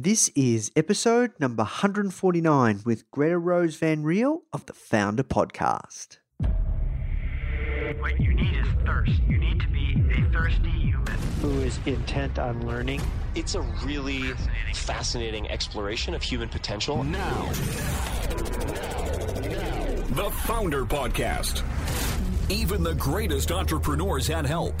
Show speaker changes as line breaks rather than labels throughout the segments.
This is episode number 149 with Greta Rose Van Riel of the Foundr Podcast.
What you need is thirst. You need to be a thirsty human.
who is intent on learning.
It's a really fascinating exploration of human potential.
Now, the Foundr Podcast. Even the greatest entrepreneurs had help.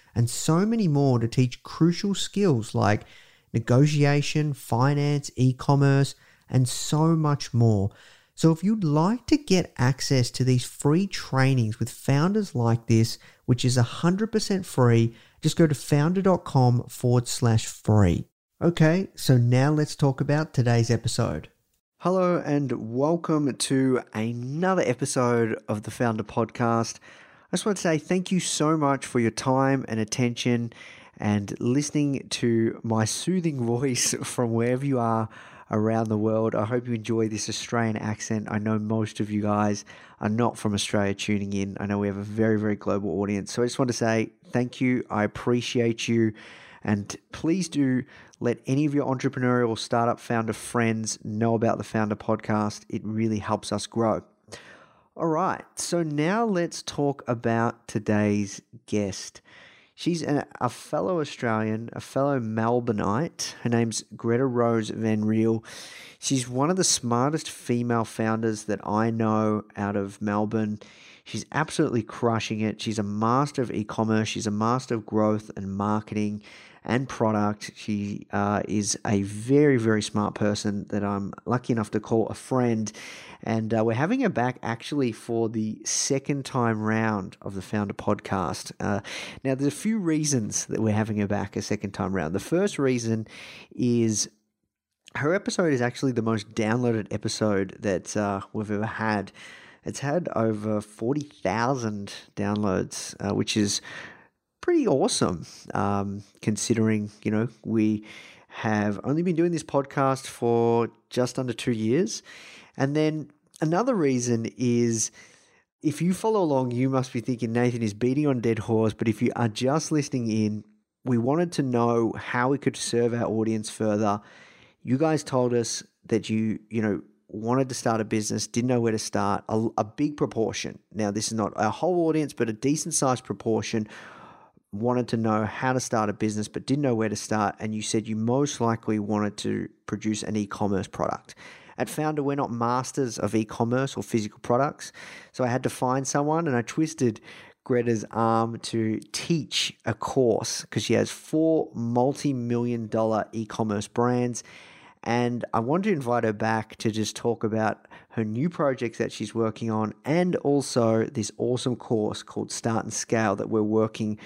and so many more to teach crucial skills like negotiation, finance, e commerce, and so much more. So, if you'd like to get access to these free trainings with founders like this, which is 100% free, just go to foundr.com forward slash free. Okay, so now let's talk about today's episode. Hello, and welcome to another episode of the Foundr Podcast. I just want to say thank you so much for your time and attention and listening to my soothing voice from wherever you are around the world. I hope you enjoy this Australian accent. I know most of you guys are not from Australia tuning in. I know we have a very, very global audience. So I just want to say thank you. I appreciate you. And please do let any of your entrepreneurial startup founder friends know about the Foundr Podcast. It really helps us grow. All right, so now let's talk about today's guest. She's a, a fellow Australian, a fellow Melbourneite. Her name's Greta Rose Van Riel. She's one of the smartest female founders that I know out of Melbourne. She's absolutely crushing it. She's a master of e commerce, she's a master of growth and marketing and product. She uh, is a very, very smart person that I'm lucky enough to call a friend. And uh, we're having her back actually for the second time round of the Foundr podcast. Uh, now, there's a few reasons that we're having her back a second time round. The first reason is her episode is actually the most downloaded episode that uh, we've ever had. It's had over 40,000 downloads, uh, which is pretty awesome um, considering, you know, we have only been doing this podcast for just under two years. And then another reason is if you follow along, you must be thinking Nathan is beating on dead horse. But if you are just listening in, we wanted to know how we could serve our audience further. You guys told us that you, you know, wanted to start a business, didn't know where to start. A, a big proportion. Now, this is not our whole audience, but a decent sized proportion wanted to know how to start a business but didn't know where to start, and you said you most likely wanted to produce an e commerce product. At Foundr, we're not masters of e commerce or physical products, so I had to find someone and I twisted Greta's arm to teach a course because she has four multi million dollar e commerce brands. And I wanted to invite her back to just talk about her new projects that she's working on and also this awesome course called Start and Scale that we're working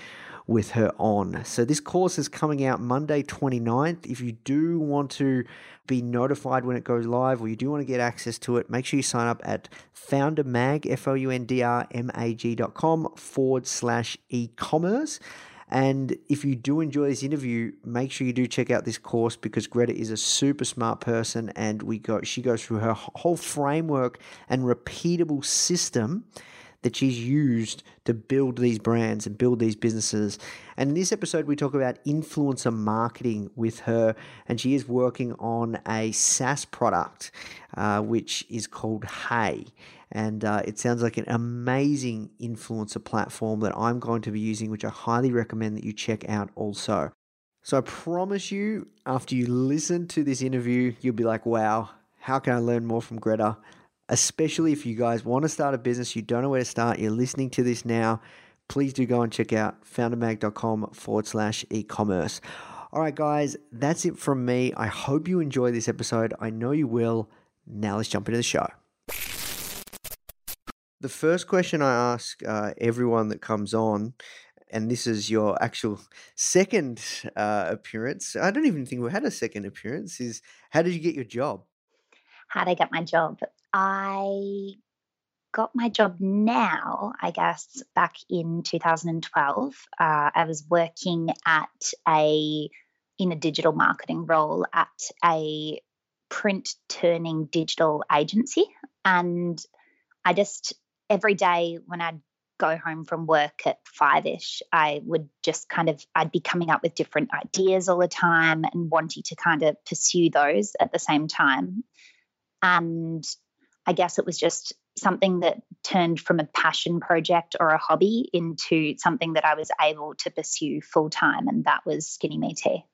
with her on. So this course is coming out Monday 29th. If you do want to be notified when it goes live or you do want to get access to it, make sure you sign up at foundrmag, F-O-U-N-D-R-M-A-G dot com forward slash e-commerce. And if you do enjoy this interview, make sure you do check out this course because Greta is a super smart person and we go she goes through her whole framework and repeatable system that she's used to build these brands and build these businesses. And in this episode, we talk about influencer marketing with her, and she is working on a SaaS product, uh, which is called Hey. And uh, it sounds like an amazing influencer platform that I'm going to be using, which I highly recommend that you check out also. So I promise you, after you listen to this interview, you'll be like, wow, how can I learn more from Greta? Especially if you guys want to start a business, you don't know where to start, you're listening to this now, please do go and check out foundrmag.com forward slash e commerce. All right, guys, that's it from me. I hope you enjoy this episode. I know you will. Now let's jump into the show. The first question I ask uh, everyone that comes on, and this is your actual second uh, appearance. I don't even think we had a second appearance. Is how did you get your job?
How did I get my job? I got my job now, I guess, back in 2012. Uh, I was working at a in a digital marketing role at a print turning digital agency, and I just every day when I'd go home from work at five ish, I would just kind of, I'd be coming up with different ideas all the time and wanting to kind of pursue those at the same time. And I guess it was just something that turned from a passion project or a hobby into something that I was able to pursue full time, and that was Skinny Me Tea.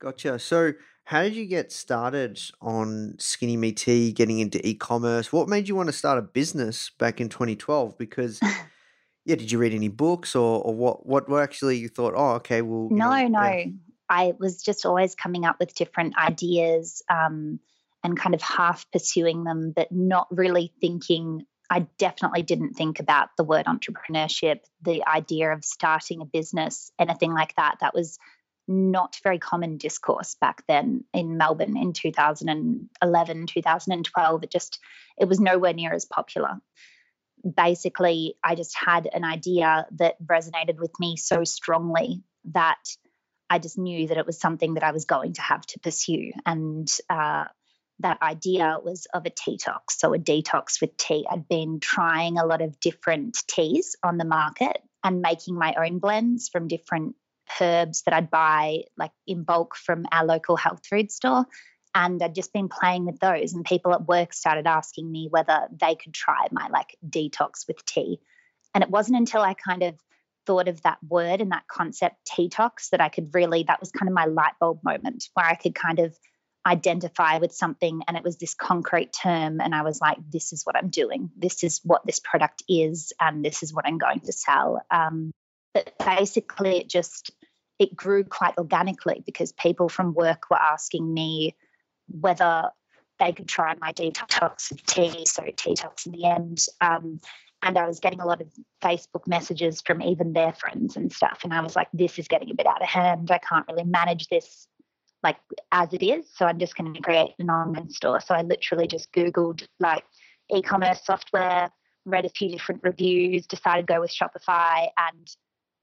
Gotcha. So, how did you get started on Skinny Me Tea, getting into e commerce? What made you want to start a business back in 2012? Because, yeah, did you read any books or, or what, what were actually you thought, oh, okay, well.
No,
know,
no.
yeah.
I was just always coming up with different ideas. Um, and kind of half pursuing them, but not really thinking. I definitely didn't think about the word entrepreneurship, the idea of starting a business, anything like that. That was not very common discourse back then in Melbourne in 2011, 2012. It just, it was nowhere near as popular. Basically, I just had an idea that resonated with me so strongly that I just knew that it was something that I was going to have to pursue. And uh, that idea was of a tea detox, so a detox with tea. I'd been trying a lot of different teas on the market and making my own blends from different herbs that I'd buy like in bulk from our local health food store. And I'd just been playing with those, and people at work started asking me whether they could try my like detox with tea. And it wasn't until I kind of thought of that word and that concept detox that I could really, that was kind of my light bulb moment where I could kind of identify with something and it was this concrete term and i was like this is what i'm doing this is what this product is and this is what i'm going to sell um, but basically it just it grew quite organically because people from work were asking me whether they could try my detox tea so detox in the end um, and I was getting a lot of Facebook messages from even their friends and stuff. And I was like, this is getting a bit out of hand. I can't really manage this like as it is. So I'm just going to create an online store. So I literally just Googled like e-commerce software, read a few different reviews, decided to go with Shopify and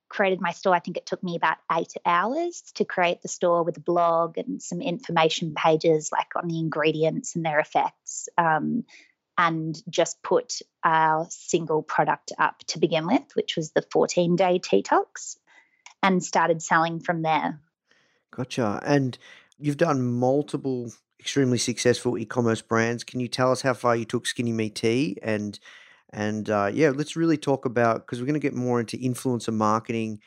created my store. I think it took me about eight hours to create the store with a blog and some information pages like on the ingredients and their effects. Um, and just put our single product up to begin with, which was the 14 day detox, and started selling from there.
Gotcha. And you've done multiple extremely successful e-commerce brands. Can you tell us how far you took Skinny Me Tea and and uh, yeah, let's really talk about because we're going to get more into influencer marketing,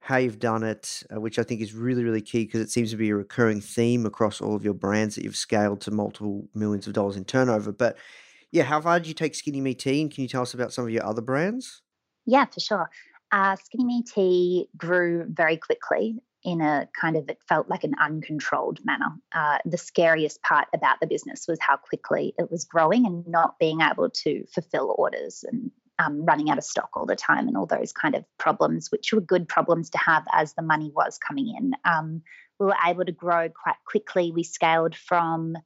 how you've done it, uh, which I think is really really key because it seems to be a recurring theme across all of your brands that you've scaled to multiple millions of dollars in turnover. But yeah, how far did you take Skinny Me Tea, and can you tell us about some of your other brands?
Yeah, for sure. Uh, Skinny Me Tea grew very quickly in a kind of, it felt like an uncontrolled manner. Uh, the scariest part about the business was how quickly it was growing and not being able to fulfill orders and um, running out of stock all the time and all those kind of problems, which were good problems to have as the money was coming in. Um, we were able to grow quite quickly. We scaled from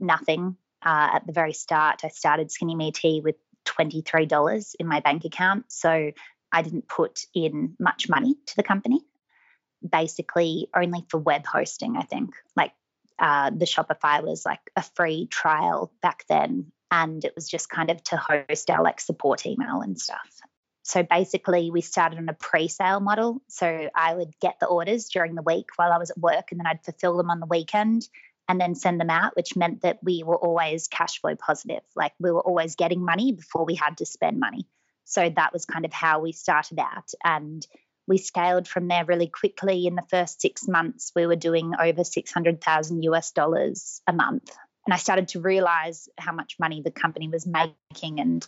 nothing uh, at the very start. I started Skinny Me Tea with $23 in my bank account. So I didn't put in much money to the company, basically only for web hosting, I think. Like uh, the Shopify was like a free trial back then. And it was just kind of to host our like support email and stuff. So basically, we started on a pre sale model. So I would get the orders during the week while I was at work, and then I'd fulfill them on the weekend and then send them out, which meant that we were always cash flow positive. Like we were always getting money before we had to spend money. So that was kind of how we started out. And we scaled from there really quickly. In the first six months, we were doing over 600,000 US dollars a month. And I started to realize how much money the company was making and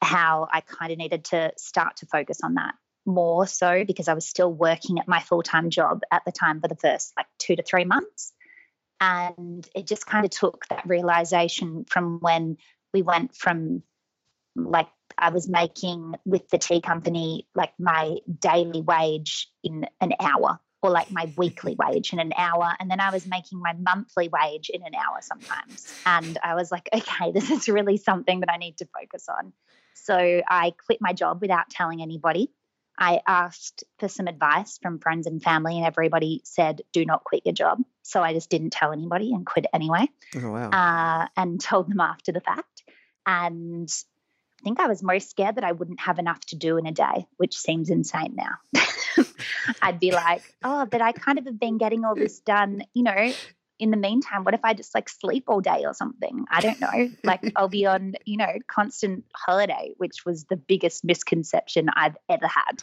how I kind of needed to start to focus on that more so because I was still working at my full time job at the time for the first like two to three months. And it just kind of took that realization from when we went from like I was making with the tea company like my daily wage in an hour or like my weekly wage in an hour. And then I was making my monthly wage in an hour sometimes. And I was like, okay, this is really something that I need to focus on. So I quit my job without telling anybody. I asked for some advice from friends and family, and everybody said, do not quit your job. So I just didn't tell anybody and quit anyway.
Oh, wow.
Uh, and told them after the fact. And I think I was most scared that I wouldn't have enough to do in a day, which seems insane now. I'd be like, oh, but I kind of have been getting all this done, you know. In the meantime, what if I just like sleep all day or something? I don't know. Like I'll be on, you know, constant holiday, which was the biggest misconception I've ever had.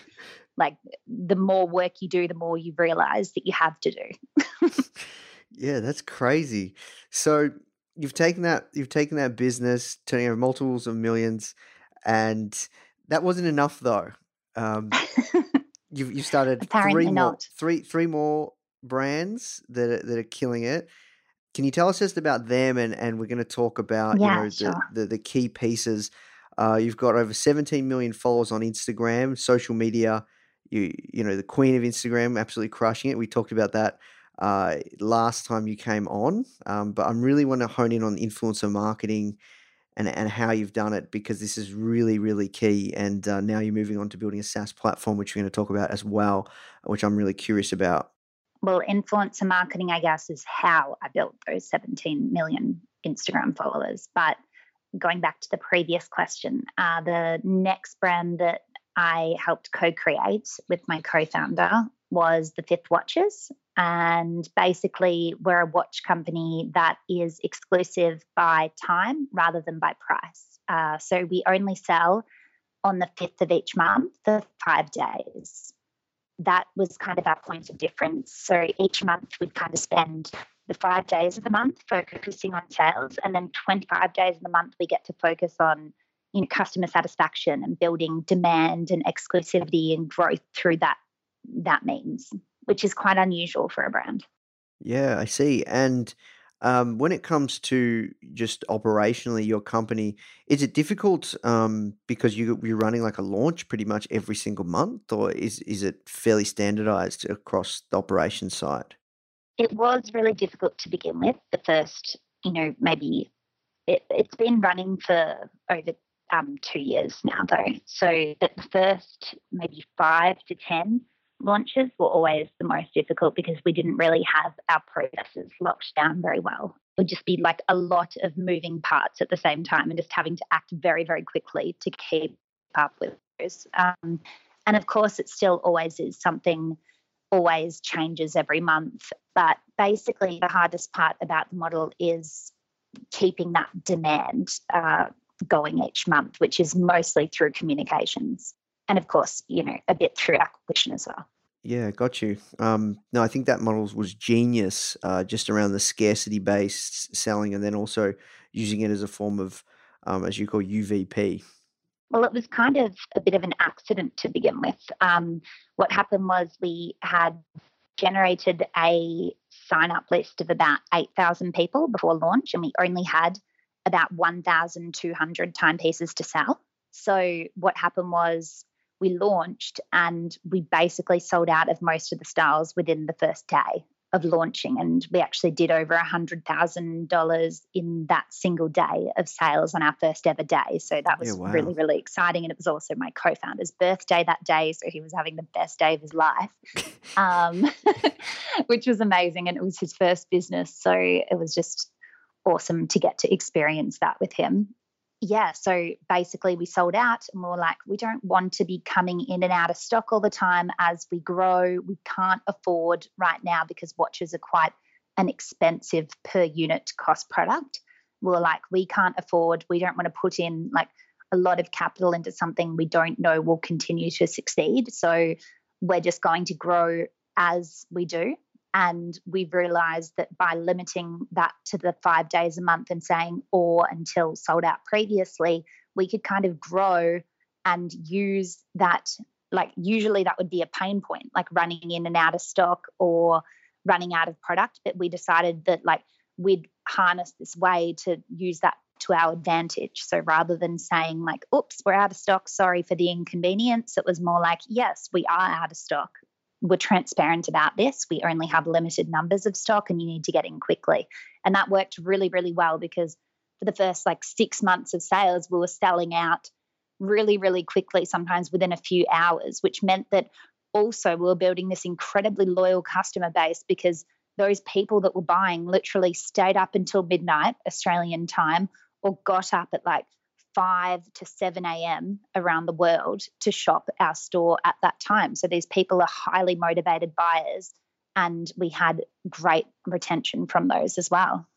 Like the more work you do, the more you realize that you have to do.
yeah, that's crazy. So you've taken that you've taken that business, turning over multiples of millions, and that wasn't enough though. Um, you've you started
Apparently
three more
not.
three three more brands that are, that are killing it. Can you tell us just about them? And and we're going to talk about
Yeah,
you know
sure.
the, the the key pieces. Uh, you've got over 17 million followers on Instagram, social media. You you know the queen of Instagram, absolutely crushing it. We talked about that uh, last time you came on, um, but I'm really want to hone in on influencer marketing and and how you've done it because this is really really key. And uh, now you're moving on to building a SaaS platform, which we're going to talk about as well, which I'm really curious about.
well, influencer marketing, I guess, is how I built those 17 million Instagram followers. But going back to the previous question, uh, the next brand that I helped co create with my co founder was the Fifth Watches. And basically, we're a watch company that is exclusive by time rather than by price. Uh, so we only sell on the 5th of each month for five days that was kind of our point of difference. So each month we'd kind of spend the five days of the month focusing on sales, and then 25 days of the month we get to focus on you know customer satisfaction and building demand and exclusivity and growth through that that means, which is quite unusual for a brand.
Yeah, I see. And um, when it comes to just operationally your company, is it difficult um, because you, you're running like a launch pretty much every single month, or is is it fairly standardized across the operations side?
It was really difficult to begin with. The first, you know, maybe it, it's been running for over um, two years now, though. So the first maybe five to 10 launches were always the most difficult because we didn't really have our processes locked down very well. It would just be like a lot of moving parts at the same time and just having to act very, very quickly to keep up with those. Um, and of course, it still always is something always changes every month. But basically, the hardest part about the model is keeping that demand uh, going each month, which is mostly through communications. And of course, you know, a bit through acquisition as well.
Yeah, got you. Um, no, I think that model was genius, uh, just around the scarcity based selling, and then also using it as a form of, um, as you call UVP.
Well, it was kind of a bit of an accident to begin with. Um, what happened was we had generated a sign up list of about 8,000 people before launch, and we only had about 1,200 timepieces to sell. So, what happened was we launched and we basically sold out of most of the styles within the first day of launching. And we actually did over a $100,000 in that single day of sales on our first ever day. So that was
Yeah, wow.
really, really exciting. And it was also my co founder's birthday that day. So he was having the best day of his life, um, which was amazing. And it was his first business. So it was just awesome to get to experience that with him. Yeah, so basically we sold out and we are like, we don't want to be coming in and out of stock all the time as we grow. We can't afford right now because watches are quite an expensive per unit cost product. We're like, we can't afford, we don't want to put in like a lot of capital into something we don't know will continue to succeed. So we're just going to grow as we do. And we've realized that by limiting that to the five days a month and saying or until sold out previously, we could kind of grow and use that. Like, usually that would be a pain point, like running in and out of stock or running out of product. But we decided that, like, we'd harness this way to use that to our advantage. So rather than saying, like, oops, we're out of stock, sorry for the inconvenience, it was more like, yes, we are out of stock we're transparent about this. We only have limited numbers of stock and you need to get in quickly. And that worked really, really well because for the first like six months of sales, we were selling out really, really quickly, sometimes within a few hours, which meant that also we were building this incredibly loyal customer base because those people that were buying literally stayed up until midnight Australian time or got up at like 5 to 7 a.m. around the world to shop our store at that time. So these people are highly motivated buyers, and we had great retention from those as well.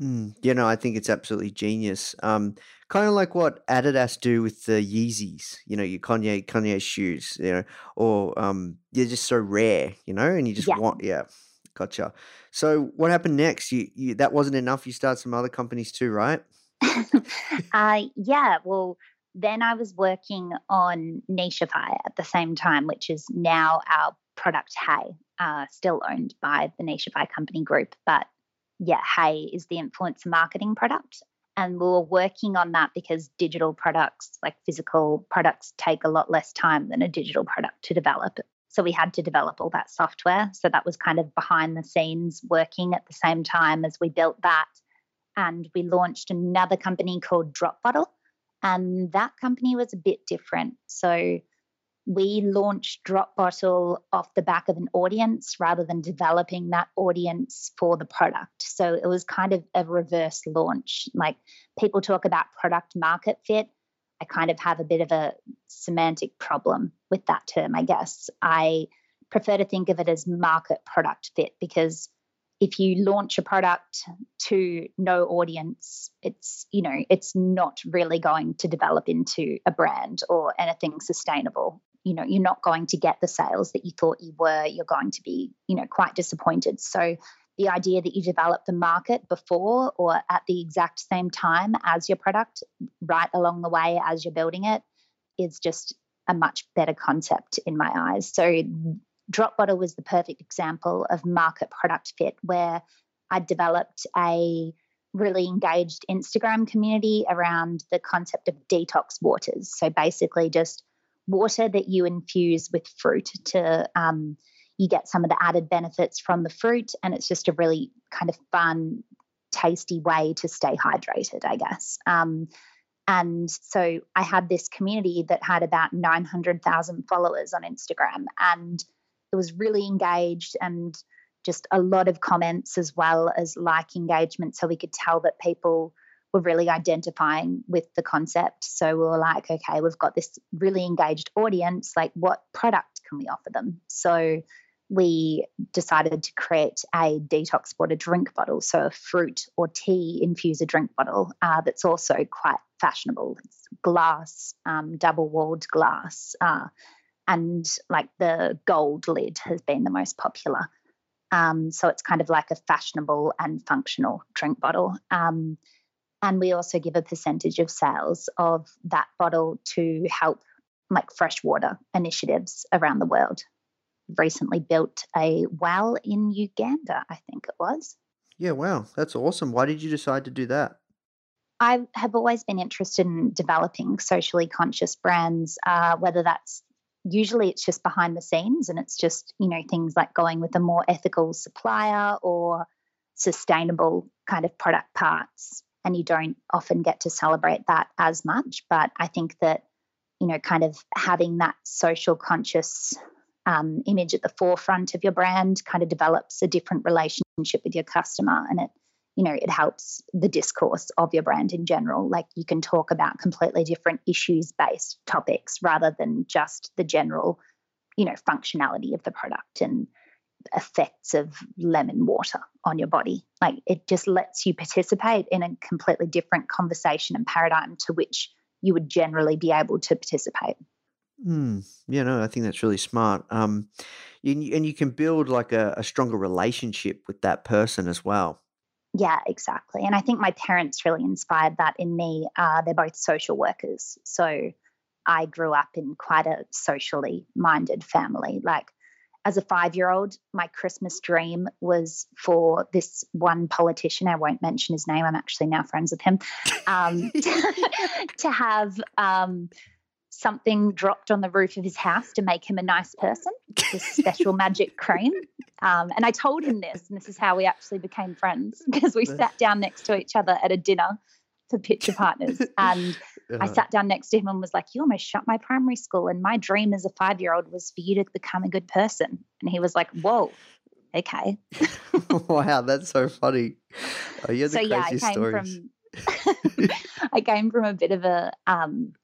Mm, you know, I think it's absolutely genius. Um, kind of like what Adidas do with the Yeezys, you know, your Kanye Kanye shoes, you know, or um, they're just so rare, you know, and you just
Yeah.
want, yeah, gotcha. So what happened next? You, you that wasn't enough. You start some other companies too, right?
Uh, yeah, well, then I was working on Nichify at the same time, which is now our product Hey, uh, still owned by the Nichify company group. But yeah, Hey is the influencer marketing product. And we were working on that because digital products, like physical products, take a lot less time than a digital product to develop. So we had to develop all that software. So that was kind of behind the scenes working at the same time as we built that and we launched another company called Drop Bottle. And that company was a bit different. So we launched Drop Bottle off the back of an audience rather than developing that audience for the product. So it was kind of a reverse launch. Like people talk about product market fit. I kind of have a bit of a semantic problem with that term, I guess. I prefer to think of it as market product fit because if you launch a product to no audience it's you know it's not really going to develop into a brand or anything sustainable. You know you're not going to get the sales that you thought you were. You're going to be you know quite disappointed. So the idea that you develop the market before or at the exact same time as your product right along the way as you're building it is just a much better concept in my eyes. So Drop Bottle was the perfect example of market product fit, where I developed a really engaged Instagram community around the concept of detox waters. So basically, just water that you infuse with fruit to um, you get some of the added benefits from the fruit, and it's just a really kind of fun, tasty way to stay hydrated, I guess. Um, and so I had this community that had about 900,000 followers on Instagram, and it was really engaged and just a lot of comments as well as like engagement. So we could tell that people were really identifying with the concept. So we were like, okay, we've got this really engaged audience. Like, what product can we offer them? So we decided to create a detox water drink bottle, so a fruit or tea infuser drink bottle uh, that's also quite fashionable. It's glass, um, double walled glass. Uh, and like the gold lid has been the most popular. Um, so it's kind of like a fashionable and functional drink bottle. Um, and we also give a percentage of sales of that bottle to help like freshwater initiatives around the world. Recently built a well in Uganda, I think it was.
Yeah, wow, that's awesome. Why did you decide to do that?
I have always been interested in developing socially conscious brands, uh, whether that's usually it's just behind the scenes and it's just, you know, things like going with a more ethical supplier or sustainable kind of product parts. And you don't often get to celebrate that as much. But I think that, you know, kind of having that social conscious um, image at the forefront of your brand kind of develops a different relationship with your customer and it you know it helps the discourse of your brand in general like you can talk about completely different issues based topics rather than just the general you know functionality of the product and effects of lemon water on your body like it just lets you participate in a completely different conversation and paradigm to which you would generally be able to participate
Mm, yeah, no, I think that's really smart. Um, and, you- and you can build like a, a stronger relationship with that person as well.
Yeah, exactly. And I think my parents really inspired that in me. Uh, they're both social workers. So I grew up in quite a socially minded family. Like, as a five year old, my Christmas dream was for this one politician. I won't mention his name. I'm actually now friends with him. Um, to have um, something dropped on the roof of his house to make him a nice person, this special magic cream. Um, and I told him this, and this is how we actually became friends because we sat down next to each other at a dinner for picture partners. And I
Uh,
sat down next to him and was like, You almost shut my primary school. And my dream as a five year old was for you to become a good person. And he was like, Whoa, okay.
wow, that's so funny. Oh, you
so yeah, I came
stories.
from I came from a bit of a um,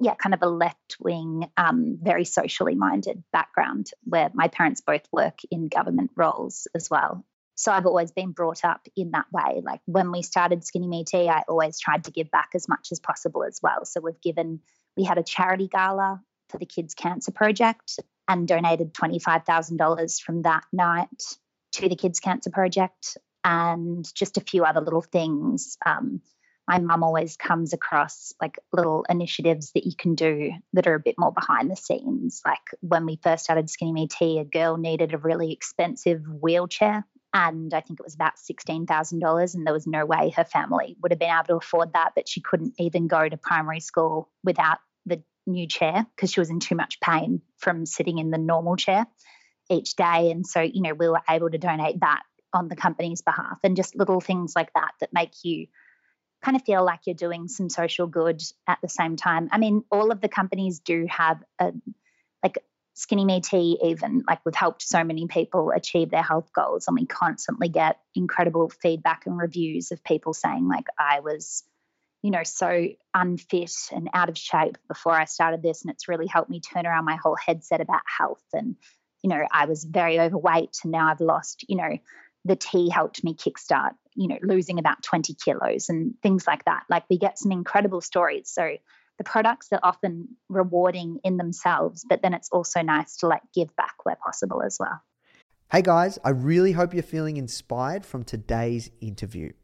yeah, kind of a left wing, um, very socially minded background where my parents both work in government roles as well. So I've always been brought up in that way. Like when we started Skinny Me Tea, I always tried to give back as much as possible as well. So we've given, we had a charity gala for the Kids Cancer Project and donated $25,000 from that night to the Kids Cancer Project and just a few other little things. Um, my mum always comes across like little initiatives that you can do that are a bit more behind the scenes. Like when we first started Skinny Me Tea, a girl needed a really expensive wheelchair. And I think it was about $16,000. And there was no way her family would have been able to afford that. But she couldn't even go to primary school without the new chair because she was in too much pain from sitting in the normal chair each day. And so, you know, we were able to donate that on the company's behalf and just little things like that that make you kind of feel like you're doing some social good at the same time. I mean, all of the companies do have a like Skinny Me Tea, even like we've helped so many people achieve their health goals, and we constantly get incredible feedback and reviews of people saying, like, I was, you know, so unfit and out of shape before I started this, and it's really helped me turn around my whole headset about health. And, you know, I was very overweight, and now I've lost, you know, the tea helped me kickstart, you know, losing about 20 kilos and things like that. Like we get some incredible stories. So the products are often rewarding in themselves, but then it's also nice to like give back where possible as well.
Hey guys, I really hope you're feeling inspired from today's interview.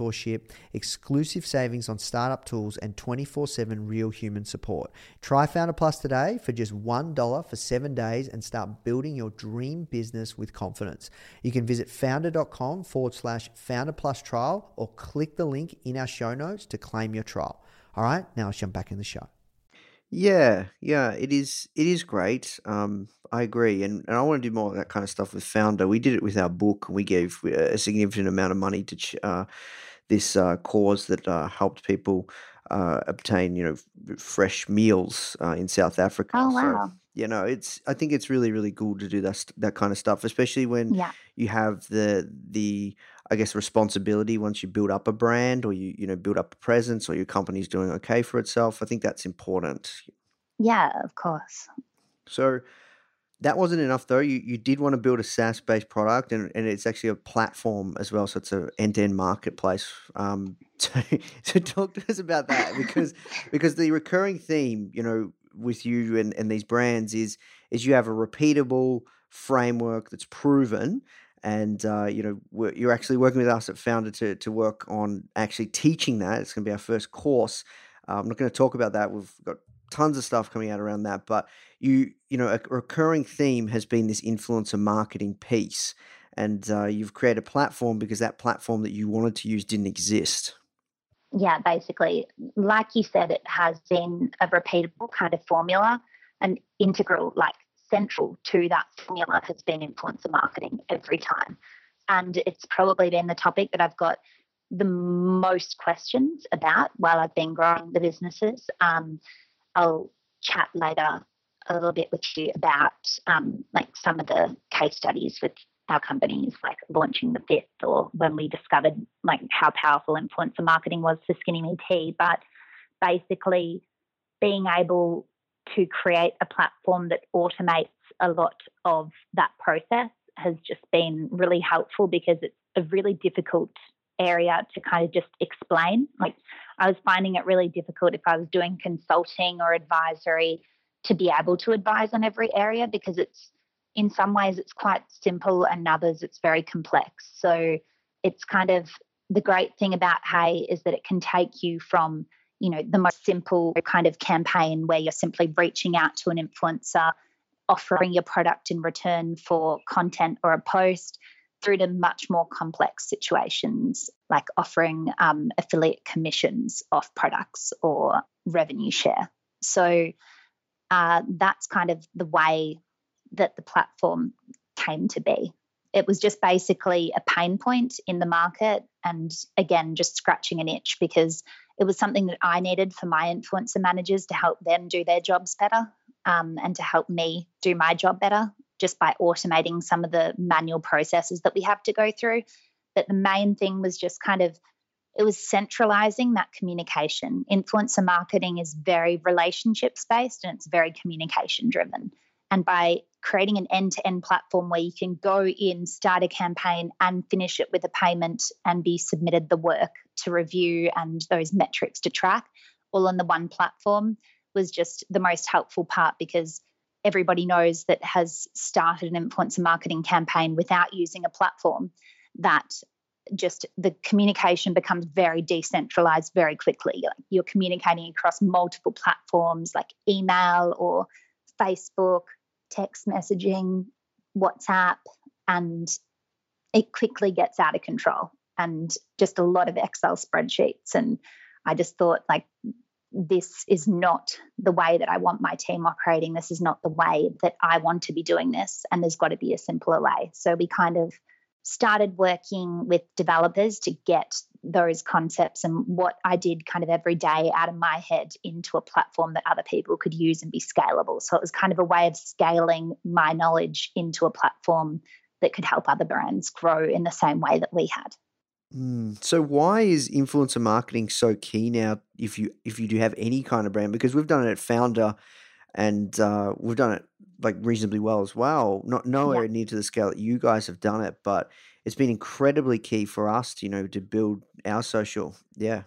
mentorship, exclusive savings on startup tools, and 24 7 real human support. Try Foundr Plus today for just $1 for seven days and start building your dream business with confidence. You can visit foundr.com forward slash founder plus trial or click the link in our show notes to claim your trial. All right, now let's jump back in the show. Yeah, yeah, it is. It is great. Um, I agree, and, and I want to do more of that kind of stuff with Foundr. We did it with our book, and we gave uh, a significant amount of money to uh, this uh, cause that uh, helped people uh, obtain, you know, fresh meals uh, in South Africa.
Oh,
So,
wow.
you know, it's. I think it's really, really cool to do that that kind of stuff, especially when
Yeah.
you have the the I guess responsibility once you build up a brand or you you know build up a presence or your company's doing okay for itself. I think that's important.
Yeah, of course.
So that wasn't enough though. You you did want to build a SaaS based product and, and it's actually a platform as well. So it's a end to end marketplace. Um, so, so talk to us about that because because the recurring theme, you know, with you and, and these brands is is you have a repeatable framework that's proven and uh, you know we're, you're actually working with us at Foundr to to work on actually teaching that. It's going to be our first course. Uh, I'm not going to talk about that. We've got tons of stuff coming out around that, but you you know a recurring theme has been this influencer marketing piece, and uh, you've created a platform because that platform that you wanted to use didn't exist.
Yeah, basically, like you said, it has been a repeatable kind of formula, an integral like central to that formula has been influencer marketing every time. And it's probably been the topic that I've got the most questions about while I've been growing the businesses. Um, I'll chat later a little bit with you about um, like some of the case studies with our companies, like launching the fifth, or when we discovered like how powerful influencer marketing was for Skinny Me Tea. But basically, being able to create a platform that automates a lot of that process has just been really helpful because it's a really difficult area to kind of just explain. Like I was finding it really difficult if I was doing consulting or advisory to be able to advise on every area because it's in some ways it's quite simple and others it's very complex. So it's kind of the great thing about Hey is that it can take you from you know, the most simple kind of campaign where you're simply reaching out to an influencer, offering your product in return for content or a post, through to much more complex situations like offering um, affiliate commissions off products or revenue share. So uh, that's kind of the way that the platform came to be. It was just basically a pain point in the market, and again, just scratching an itch because it was something that I needed for my influencer managers to help them do their jobs better um, and to help me do my job better just by automating some of the manual processes that we have to go through. But the main thing was just kind of it was centralizing that communication. Influencer marketing is very relationships based and it's very communication driven. And by creating an end to end platform where you can go in, start a campaign, and finish it with a payment and be submitted the work to review and those metrics to track all on the one platform was just the most helpful part because everybody knows that has started an influencer marketing campaign without using a platform that just the communication becomes very decentralized very quickly. Like you're communicating across multiple platforms like email or Facebook text messaging, WhatsApp, and it quickly gets out of control and just a lot of Excel spreadsheets. And I just thought, like, this is not the way that I want my team operating. This is not the way that I want to be doing this. And there's got to be a simpler way. So we kind of started working with developers to get those concepts and what I did kind of every day out of my head into a platform that other people could use and be scalable. So it was kind of a way of scaling my knowledge into a platform that could help other brands grow in the same way that we had.
Mm. So why is influencer marketing so key now? If you if you do have any kind of brand, because we've done it at Foundr, and uh, we've done it like reasonably well as well. Not nowhere yeah. near to the scale that you guys have done it, but it's been incredibly key for us, you know, to build our social. Yeah.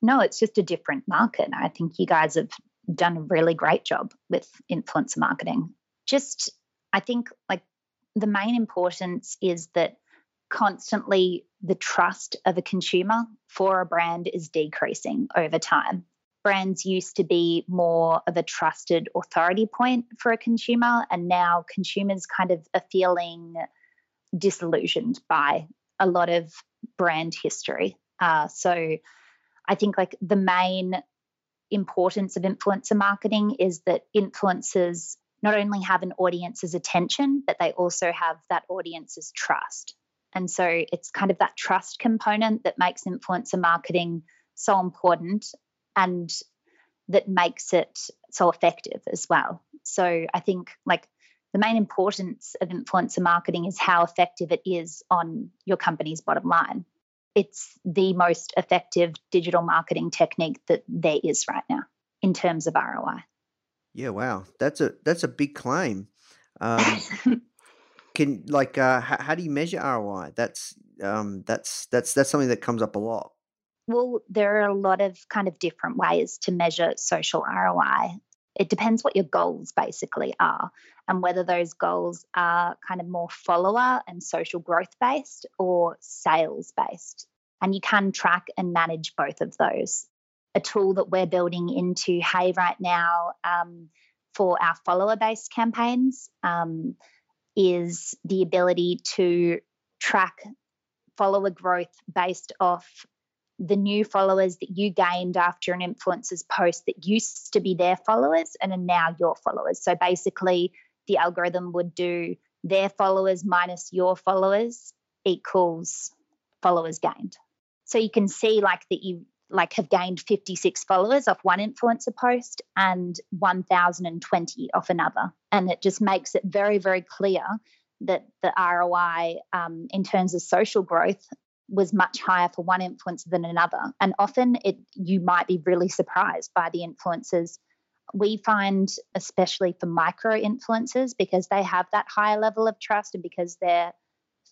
No, it's just a different market. I think you guys have done a really great job with influencer marketing. Just, I think, like the main importance is that constantly the trust of a consumer for a brand is decreasing over time. Brands used to be more of a trusted authority point for a consumer, and now consumers kind of are feeling disillusioned by a lot of brand history. Uh, so I think like the main importance of influencer marketing is that influencers not only have an audience's attention, but they also have that audience's trust. And so it's kind of that trust component that makes influencer marketing so important and that makes it so effective as well. So I think like the main importance of influencer marketing is how effective it is on your company's bottom line. It's the most effective digital marketing technique that there is right now in terms of ROI.
Yeah, wow, that's a that's a big claim. Um, can like uh, how, how do you measure ROI? That's um, that's that's that's something that comes up a lot.
Well, there are a lot of kind of different ways to measure social ROI. it depends what your goals basically are and whether those goals are kind of more follower and social growth based or sales based. And you can track and manage both of those. A tool that we're building into Hey right now um, for our follower based campaigns um, is the ability to track follower growth based off the new followers that you gained after an influencer's post that used to be their followers and are now your followers. So basically, the algorithm would do their followers minus your followers equals followers gained. So you can see like that you like have gained 56 followers off one influencer post and 1020 off another and it just makes it very very clear that the roi um, in terms of social growth was much higher for one influencer than another. And often it you might be really surprised by the influencers. We find, especially for micro influencers, because they have that higher level of trust and because their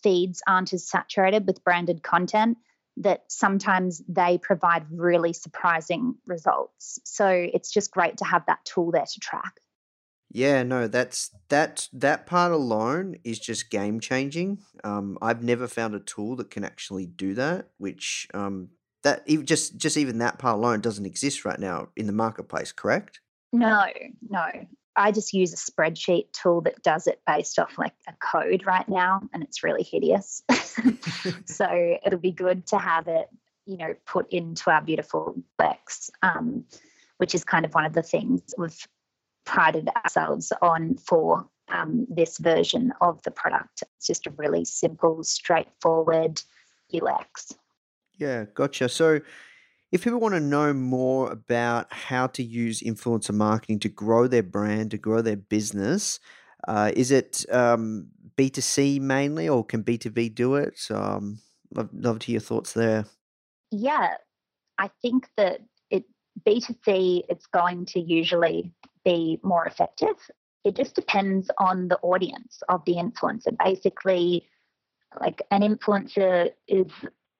feeds aren't as saturated with branded content, that sometimes they provide really surprising results. So it's just great to have that tool there to track.
Yeah, no, that's that that part alone is just game changing. Um, I've never found a tool that can actually do that, which um, that even just just even that part alone doesn't exist right now in the marketplace. Correct?
No, no. I just use a spreadsheet tool that does it based off like a code right now, and it's really hideous. so it'll be good to have it, you know, put into our beautiful Lex, um, which is kind of one of the things we've prided ourselves on for um, this version of the product. It's just a really simple, straightforward UX.
Yeah, gotcha. So, if people want to know more about how to use influencer marketing to grow their brand, to grow their business, uh, is it um, B2C mainly or can B2B do it? Um, love, love to hear your thoughts there.
Yeah, I think that it B2C, it's going to usually be more effective. It just depends on the audience of the influencer. Basically, like an influencer is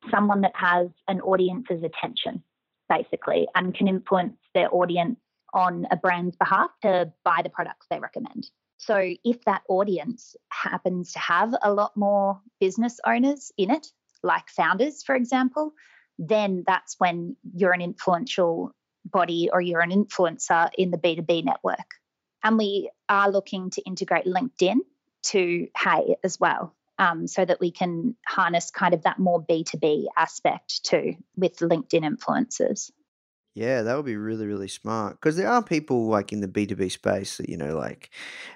someone that has an audience's attention, basically, and can influence their audience on a brand's behalf to buy the products they recommend. So, if that audience happens to have a lot more business owners in it, like founders, for example, then that's when you're an influential body or you're an influencer in the B2B network. And we are looking to integrate LinkedIn to Hey as well, um, so that we can harness kind of that more B2B aspect too with LinkedIn influencers.
Yeah, that would be really, really smart. Because there are people like in the B2B space that, you know, like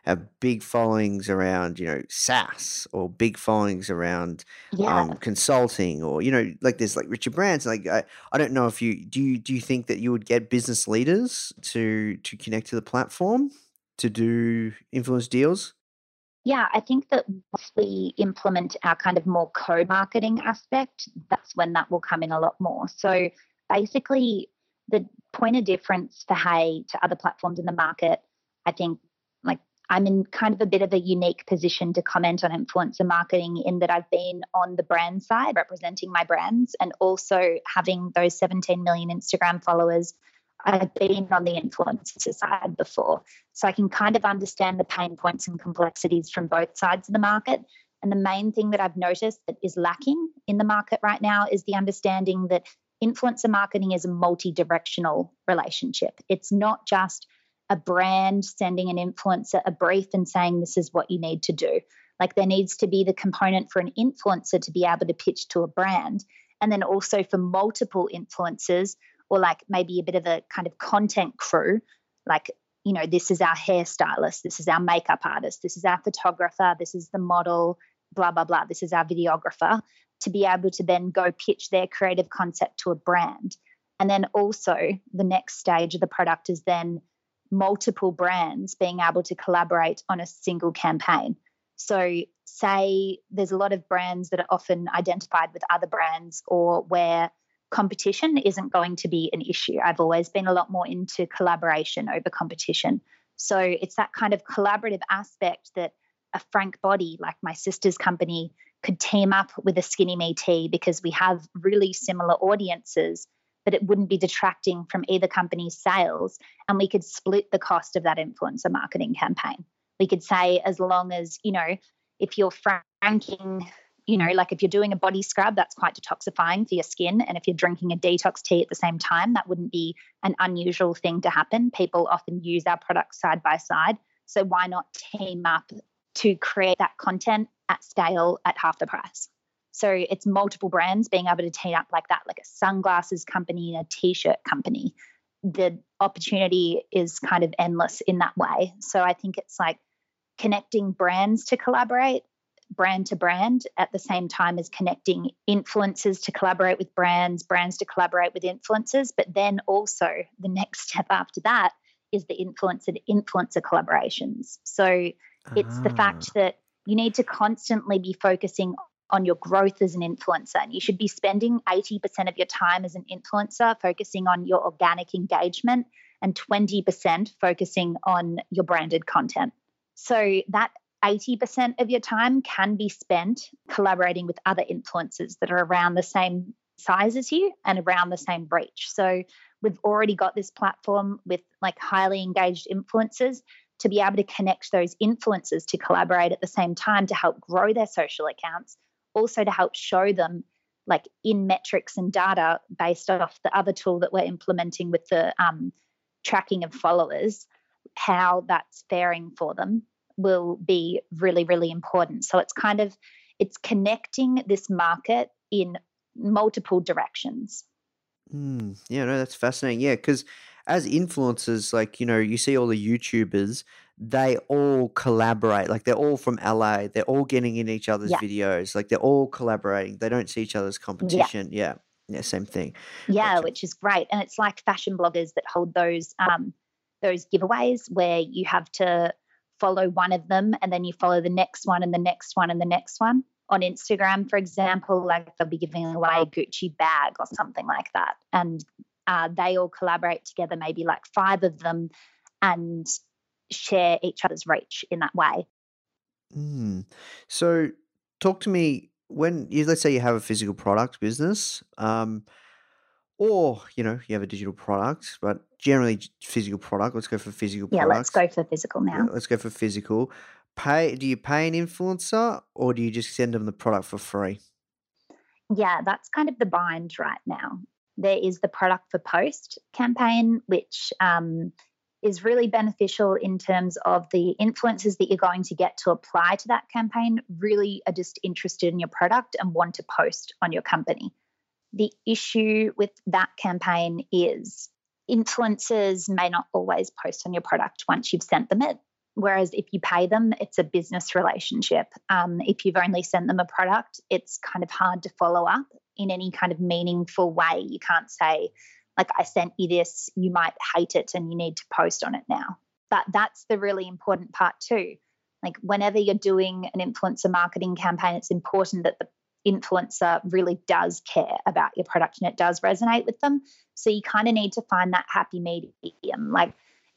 have big followings around, you know, SaaS or big followings around
Yeah.
um, consulting or, you know, like there's like Richard Branson. Like I, I don't know if you do you do you think that you would get business leaders to to connect to the platform to do influence deals?
Yeah, I think that once we implement our kind of more co marketing aspect, that's when that will come in a lot more. So basically, the point of difference for Hey to other platforms in the market, I think, like I'm in kind of a bit of a unique position to comment on influencer marketing in that I've been on the brand side representing my brands and also having those 17 million Instagram followers. I've been on the influencer side before. So I can kind of understand the pain points and complexities from both sides of the market. And the main thing that I've noticed that is lacking in the market right now is the understanding that influencer marketing is a multi directional relationship. It's not just a brand sending an influencer a brief and saying, this is what you need to do. Like there needs to be the component for an influencer to be able to pitch to a brand. And then also for multiple influencers, or like maybe a bit of a kind of content crew, like, you know, this is our hairstylist, this is our makeup artist, this is our photographer, this is the model, blah, blah, blah, this is our videographer, to be able to then go pitch their creative concept to a brand. And then also the next stage of the product is then multiple brands being able to collaborate on a single campaign. So, say there's a lot of brands that are often identified with other brands or where competition isn't going to be an issue. I've always been a lot more into collaboration over competition. So, it's that kind of collaborative aspect that a Frank Body, like my sister's company, could team up with a Skinny Me Tea because we have really similar audiences but it wouldn't be detracting from either company's sales. And we could split the cost of that influencer marketing campaign. We could say, as long as, you know, if you're franking, you know, like if you're doing a body scrub, that's quite detoxifying for your skin. And if you're drinking a detox tea at the same time, that wouldn't be an unusual thing to happen. People often use our products side by side. So why not team up to create that content at scale at half the price? So it's multiple brands being able to team up like that, like a sunglasses company and a t-shirt company. The opportunity is kind of endless in that way. So I think it's like connecting brands to collaborate, brand to brand, at the same time as connecting influencers to collaborate with brands, brands to collaborate with influencers. But then also the next step after that is the influencer to influencer collaborations. So it's the fact
Ah.
that you need to constantly be focusing on your growth as an influencer. And you should be spending 80% of your time as an influencer focusing on your organic engagement and 20% focusing on your branded content. So that 80% of your time can be spent collaborating with other influencers that are around the same size as you and around the same reach. So we've already got this platform with like highly engaged influencers to be able to connect those influencers to collaborate at the same time to help grow their social accounts, also to help show them like in metrics and data based off the other tool that we're implementing with the um, tracking of followers, how that's faring for them will be really, really important. So it's kind of it's connecting this market in multiple directions.
Mm, yeah, no, that's fascinating. Yeah, because as influencers, like, you know, you see all the YouTubers, they all collaborate. Like, they're all from LA. They're all getting in each other's
Yeah.
videos. Like, they're all collaborating. They don't see each other's competition. Yeah. Yeah, same thing.
Yeah,
Gotcha.
which is great. And it's like fashion bloggers that hold those um, those giveaways where you have to follow one of them and then you follow the next one and the next one and the next one. On Instagram, for example, like they'll be giving away a Gucci bag or something like that. And uh, they all collaborate together, maybe like five of them, and share each other's reach in that way.
Mm. So, talk to me when you let's say you have a physical product business, um, or you know you have a digital product, but generally physical product. Let's go for physical
Yeah, let's go for physical
Yeah,
now.
let's go for physical. Pay? Do you pay an influencer, or do you just send them the product for free?
Yeah, that's kind of the bind right now. There is the product for post campaign, which um, is really beneficial in terms of the influencers that you're going to get to apply to that campaign really are just interested in your product and want to post on your company. The issue with that campaign is influencers may not always post on your product once you've sent them it. Whereas if you pay them, it's a business relationship. Um, if you've only sent them a product, it's kind of hard to follow up in any kind of meaningful way. You can't say, like, I sent you this, you might hate it and you need to post on it now. But that's the really important part too. Like, whenever you're doing an influencer marketing campaign, it's important that the influencer really does care about your product and it does resonate with them. So you kind of need to find that happy medium. Like,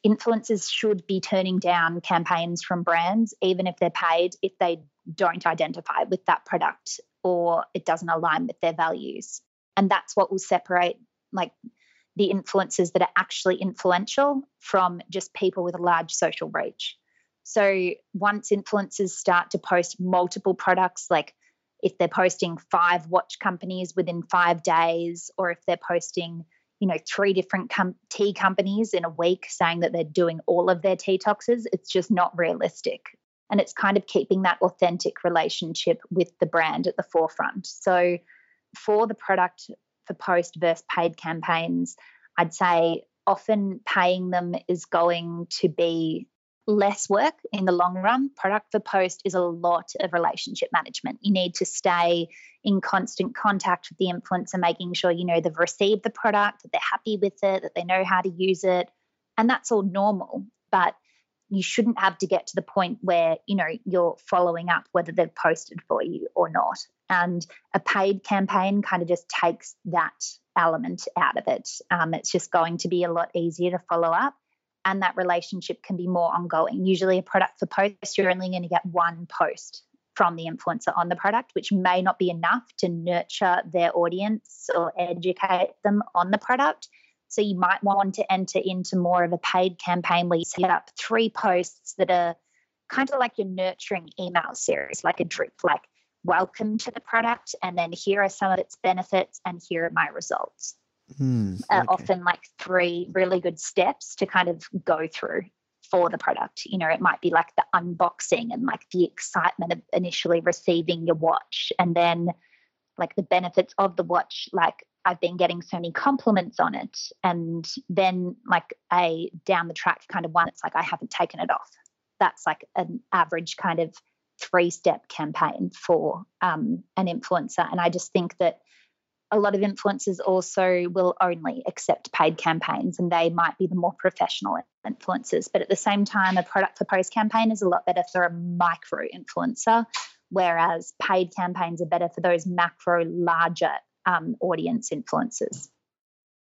influencers should be turning down campaigns from brands, even if they're paid, if they don't identify with that product or it doesn't align with their values. And that's what will separate like the influencers that are actually influential from just people with a large social reach. So once influencers start to post multiple products, like if they're posting five watch companies within five days, or if they're posting you know three different com- tea companies in a week saying that they're doing all of their tea toxes it's just not realistic. And it's kind of keeping that authentic relationship with the brand at the forefront. So for the product for post versus paid campaigns i'd say often paying them is going to be less work in the long run. Product for post is a lot of relationship management. You need to stay in constant contact with the influencer, making sure you know they've received the product, that they're happy with it, that they know how to use it. And that's all normal. But you shouldn't have to get to the point where you know you're following up whether they've posted for you or not and a paid campaign kind of just takes that element out of it um, it's just going to be a lot easier to follow up and that relationship can be more ongoing. Usually, a product for post, you're only going to get one post from the influencer on the product, which may not be enough to nurture their audience or educate them on the product. So you might want to enter into more of a paid campaign where you set up three posts that are kind of like your nurturing email series, like a drip, like welcome to the product, and then here are some of its benefits, and here are my results.
Hmm,
Uh, often, like three really good steps to kind of go through for the product. You know, it might be like the unboxing and like the excitement of initially receiving your watch, and then like the benefits of the watch, like I've been getting so many compliments on it. And then like a down the track kind of one, it's like I haven't taken it off. That's like an average kind of three step campaign for um, an influencer. And I just think that a lot of influencers also will only accept paid campaigns and they might be the more professional influencers. But at the same time, a product for post campaign is a lot better for a micro influencer, whereas paid campaigns are better for those macro, larger um, audience influencers.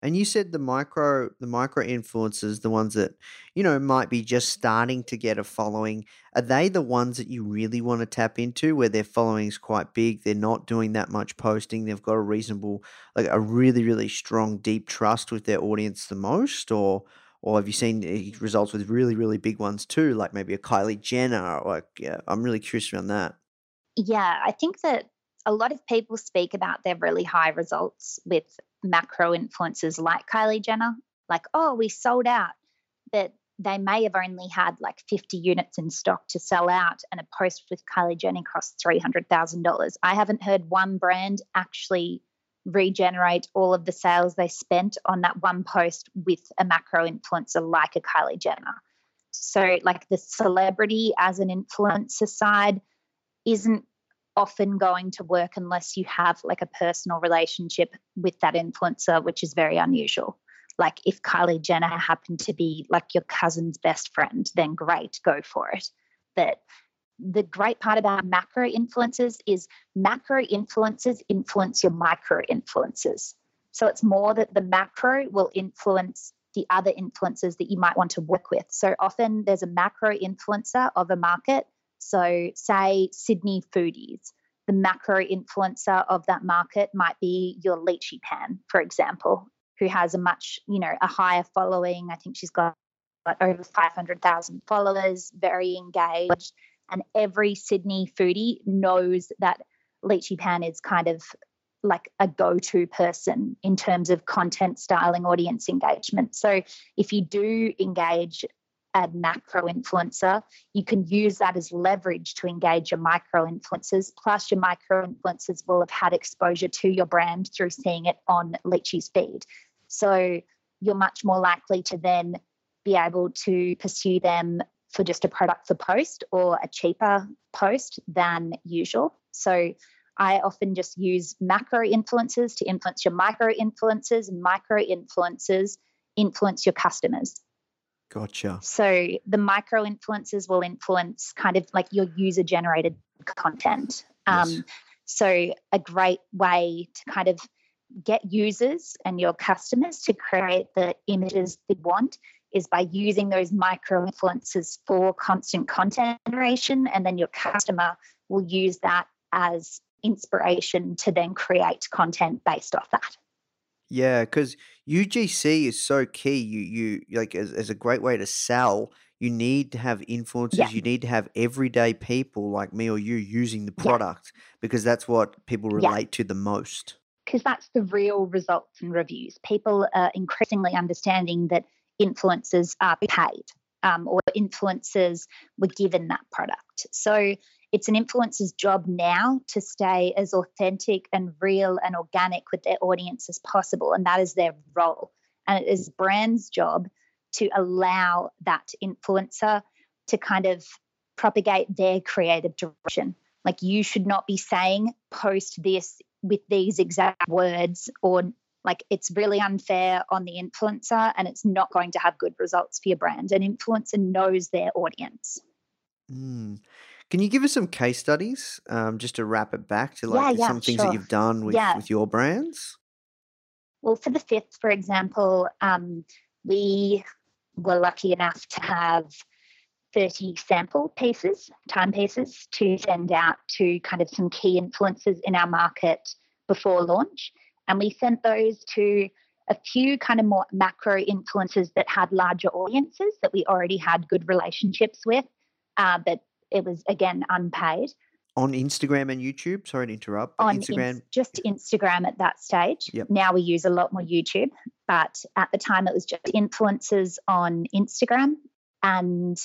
And you said the micro the micro influencers, the ones that, you know, might be just starting to get a following, are they the ones that you really want to tap into where their following is quite big, they're not doing that much posting, they've got a reasonable like a really, really strong deep trust with their audience the most or or have you seen eh, results with really, really big ones too, like maybe a Kylie Jenner? Or like, yeah, I'm really curious around that.
Yeah, I think that a lot of people speak about their really high results with macro influencers like Kylie Jenner, like, oh, we sold out. But they may have only had like 50 units in stock to sell out, and a post with Kylie Jenner costs $300,000. I haven't heard one brand actually regenerate all of the sales they spent on that one post with a macro influencer like a Kylie Jenner. So, like the celebrity as an influencer side isn't often going to work unless you have like a personal relationship with that influencer, which is very unusual. Like if Kylie Jenner happened to be like your cousin's best friend, then great, go for it. But the great part about macro influencers is macro influencers influence your micro influencers. So it's more that the macro will influence the other influencers that you might want to work with. So often there's a macro influencer of a market. So, say Sydney Foodies, the macro influencer of that market might be your Lychee Pan, for example, who has a much, you know, a higher following. I think she's got over 500,000 followers, very engaged. And every Sydney foodie knows that Lychee Pan is kind of like a go to person in terms of content styling, audience engagement. So if you do engage a macro influencer, you can use that as leverage to engage your micro influencers. Plus, your micro influencers will have had exposure to your brand through seeing it on Lychee's feed. So you're much more likely to then be able to pursue them for just a product for post or a cheaper post than usual. So I often just use macro influencers to influence your micro influencers, and micro influencers influence your customers.
Gotcha.
So the micro influencers will influence kind of like your user generated content. Um,
Yes.
So a great way to kind of get users and your customers to create the images they want is by using those micro influencers for constant content generation. And then your customer will use that as inspiration to then create content based off that.
Yeah, because UGC is so key. You you like as, as a great way to sell. You need to have influencers.
Yeah.
You need to have everyday people like me or you using the
Yeah.
product because that's what people
Yeah.
relate to the most.
because that's the real results and reviews. People are increasingly understanding that influencers are paid um, or influencers were given that product. So it's an influencer's job now to stay as authentic and real and organic with their audience as possible. And that is their role. And it is brand's job to allow that influencer to kind of propagate their creative direction. Like you should not be saying, post this with these exact words, or like it's really unfair on the influencer and it's not going to have good results for your brand. An influencer knows their audience.
Mm. Can you give us some case studies um, just to wrap it back to like
yeah,
some things that you've done with,
Yeah.
with your brands?
Well, for the fifth, for example, um, we were lucky enough to have 30 sample pieces, timepieces to send out to kind of some key influencers in our market before launch. And we sent those to a few kind of more macro influencers that had larger audiences that we already had good relationships with, uh, but it was again unpaid.
On Instagram and YouTube, sorry to interrupt.
On
Instagram,
Ins- just Instagram at that stage.
Yep.
Now we use a lot more YouTube, but at the time it was just influencers on Instagram and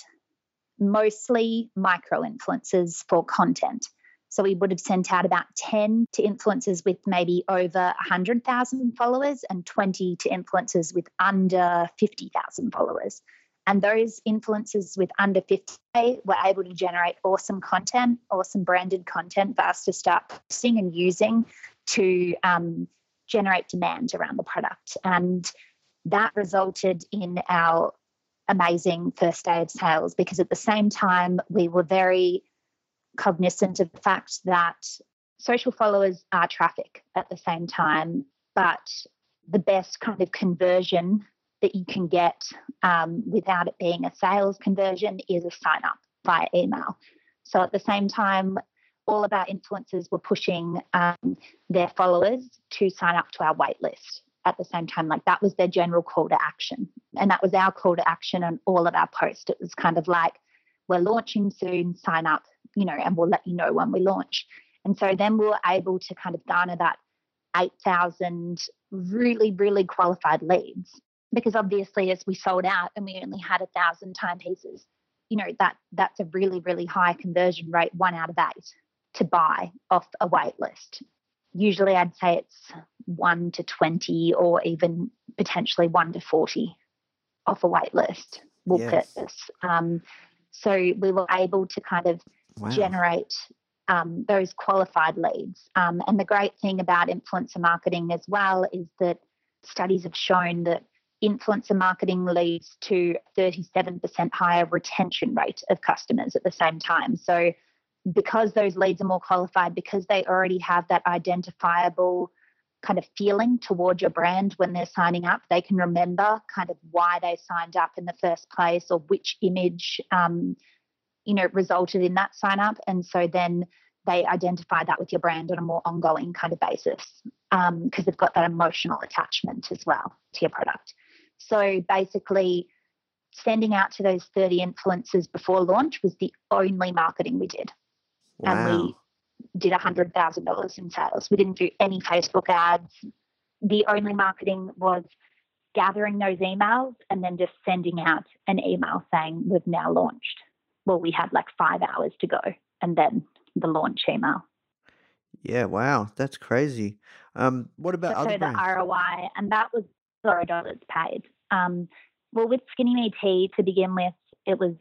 mostly micro influencers for content. So we would have sent out about 10 to influencers with maybe over 100,000 followers and 20 to influencers with under 50,000 followers. And those influencers with under 50K were able to generate awesome content, awesome branded content for us to start posting and using to um, generate demand around the product. And that resulted in our amazing first day of sales because at the same time, we were very cognizant of the fact that social followers are traffic at the same time, but the best kind of conversion that you can get um, without it being a sales conversion is a sign up via email. So at the same time, all of our influencers were pushing um, their followers to sign up to our wait list at the same time. Like that was their general call to action. And that was our call to action on all of our posts. It was kind of like, we're launching soon, sign up, you know, and we'll let you know when we launch. And so then we were able to kind of garner that 8,000 really, really qualified leads. Because obviously, as we sold out and we only had a thousand timepieces, you know, that that's a really, really high conversion rate, one out of eight to buy off a wait list. Usually, I'd say it's one to 20 or even potentially one to 40 off a wait list will
Yes.
purchase. Um, so we were able to kind of
wow.
generate um, those qualified leads. Um, and the great thing about influencer marketing as well is that studies have shown that influencer marketing leads to 37% higher retention rate of customers at the same time. So because those leads are more qualified, because they already have that identifiable kind of feeling towards your brand when they're signing up, they can remember kind of why they signed up in the first place or which image um, you know resulted in that sign up and so then they identify that with your brand on a more ongoing kind of basis because they've got that emotional attachment as well to your product so basically sending out to those 30 influencers before launch was the only marketing we did and we did $100000 in sales we didn't do any facebook ads the only marketing was gathering those emails and then just sending out an email saying we've now launched well, we had like five hours to go and then the launch email.
Yeah, wow. That's crazy. Um, what about
So
other
the
brands?
ROI, and that was zero dollars paid. Um, well, with Skinny Me Tea to begin with, it was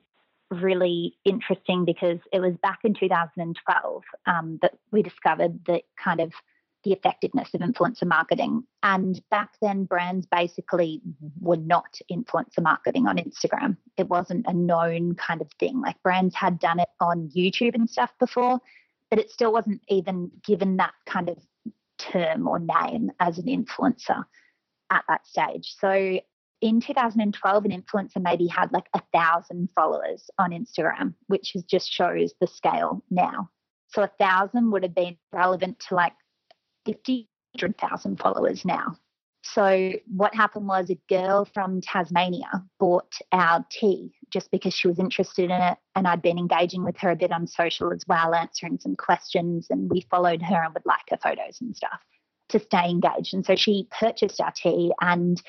really interesting because it was back in 2012 um, that we discovered the kind of the effectiveness of influencer marketing. And back then, brands basically were not influencer marketing on Instagram. It wasn't a known kind of thing. Like brands had done it on YouTube and stuff before, but it still wasn't even given that kind of term or name as an influencer at that stage. So in 2012, an influencer maybe had like a thousand followers on Instagram, which is just shows the scale now. So a thousand would have been relevant to like 50,000 followers now. So what happened was a girl from Tasmania bought our tea just because she was interested in it. And I'd been engaging with her a bit on social as well, answering some questions. And we followed her and would like her photos and stuff to stay engaged. And so she purchased our tea. And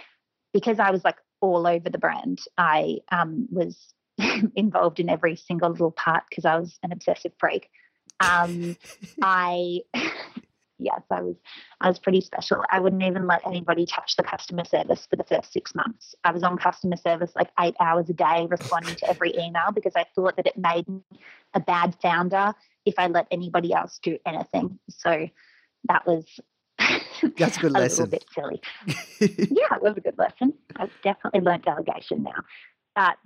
because I was like all over the brand, I um, was involved in every single little part because I was an obsessive freak. Um, I yes, I was I was pretty special. I wouldn't even let anybody touch the customer service for the first six months. I was on customer service like eight hours a day, responding to every email because I thought that it made me a bad founder if I let anybody else do anything. So that was
That's a good
a
lesson.
little bit silly. yeah, it was a good lesson. I've definitely learned delegation now. But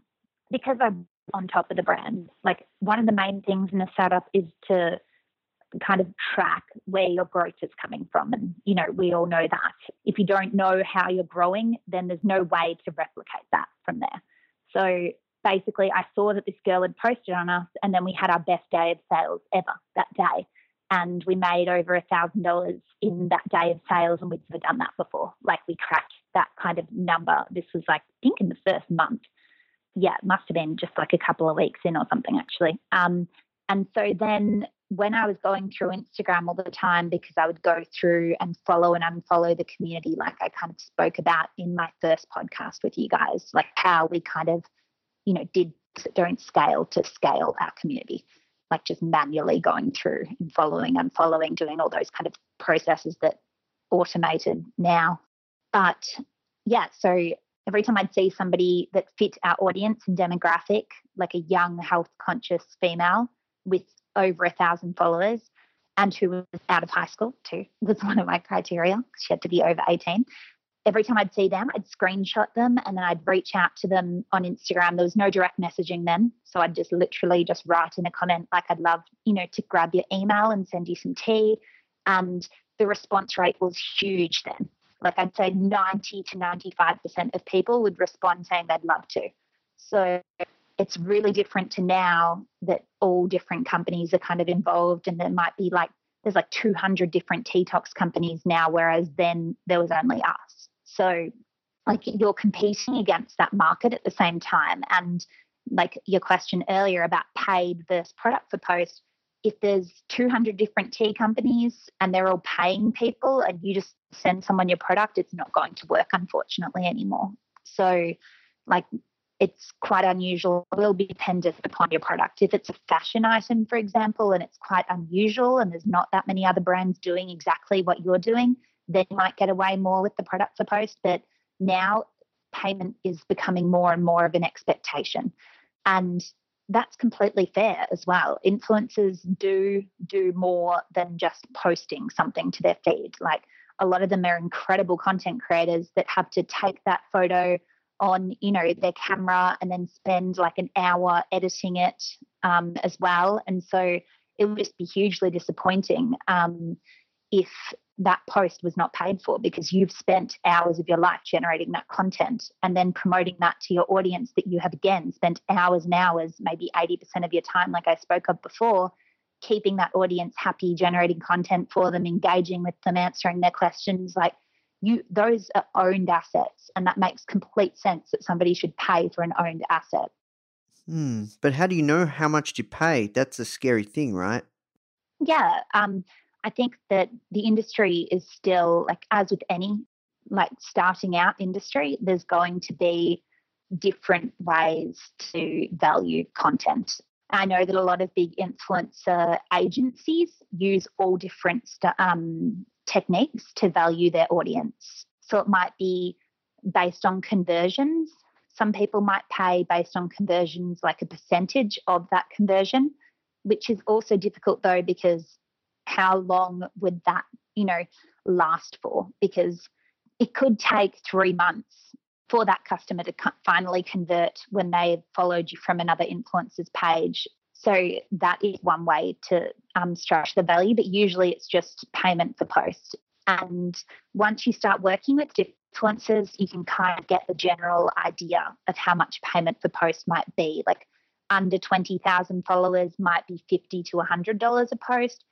because I'm on top of the brand, like one of the main things in a startup is to kind of track where your growth is coming from. And, you know, we all know that. If you don't know how you're growing, then there's no way to replicate that from there. So basically, I saw that this girl had posted on us, and then we had our best day of sales ever that day. And we made over a thousand dollars in that day of sales, and we'd never done that before. Like we cracked that kind of number. This was like I think in the first month. Yeah, it must have been just like a couple of weeks in or something actually. Um, and so then when I was going through Instagram all the time, because I would go through and follow and unfollow the community, like I kind of spoke about in my first podcast with you guys, like how we kind of, you know, did don't scale to scale our community, like just manually going through and following, unfollowing, doing all those kind of processes that automated now. But yeah, so every time I'd see somebody that fit our audience and demographic, like a young, health conscious female with over a thousand followers and who was out of high school too was one of my criteria. She had to be over 18. Every time I'd see them, I'd screenshot them and then I'd reach out to them on Instagram. There was no direct messaging then. So I'd just literally just write in a comment like I'd love, you know, to grab your email and send you some tea. And the response rate was huge then. Like I'd say 90 to 95% of people would respond saying they'd love to. So it's really different to now that all different companies are kind of involved and there might be like there's like 200 different T-Tox companies now whereas then there was only us so like you're competing against that market at the same time and like your question earlier about paid versus product for post if there's 200 different tea companies and they're all paying people and you just send someone your product it's not going to work unfortunately anymore so like it's quite unusual. It will be dependent upon your product. If it's a fashion item, for example, and it's quite unusual and there's not that many other brands doing exactly what you're doing, then you might get away more with the product for post. But now payment is becoming more and more of an expectation. And that's completely fair as well. Influencers do do more than just posting something to their feed. Like a lot of them are incredible content creators that have to take that photo on you know their camera and then spend like an hour editing it um, as well and so it would just be hugely disappointing um, if that post was not paid for because you've spent hours of your life generating that content and then promoting that to your audience that you have again spent hours and hours maybe 80% of your time like i spoke of before keeping that audience happy generating content for them engaging with them answering their questions like you those are owned assets and that makes complete sense that somebody should pay for an owned asset
Hmm. But how do you know how much to pay? That's a scary thing, right?
yeah um, i think that the industry is still like as with any like starting out industry there's going to be different ways to value content i know that a lot of big influencer agencies use all different st- um, techniques to value their audience. So it might be based on conversions. Some people might pay based on conversions, like a percentage of that conversion, which is also difficult though, because how long would that, you know, last for? Because it could take three months for that customer to finally convert when they followed you from another influencer's page so that is one way to um, structure the value, but usually it's just payment for post. And once you start working with influencers, you can kind of get the general idea of how much payment for post might be. Like under 20,000 followers might be 50 to $100 a post.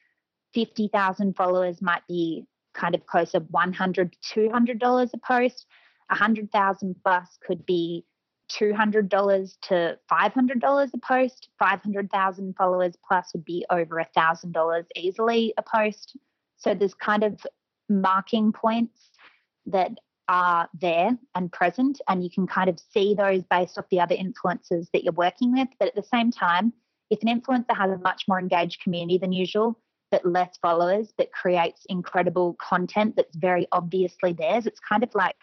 50,000 followers might be kind of closer 100 to $200 a post. 100,000 plus could be $200 to $500 a post. 500,000 followers plus would be over $1,000 easily a post. So there's kind of marking points that are there and present, and you can kind of see those based off the other influencers that you're working with. But at the same time, if an influencer has a much more engaged community than usual, but less followers, but creates incredible content that's very obviously theirs, it's kind of like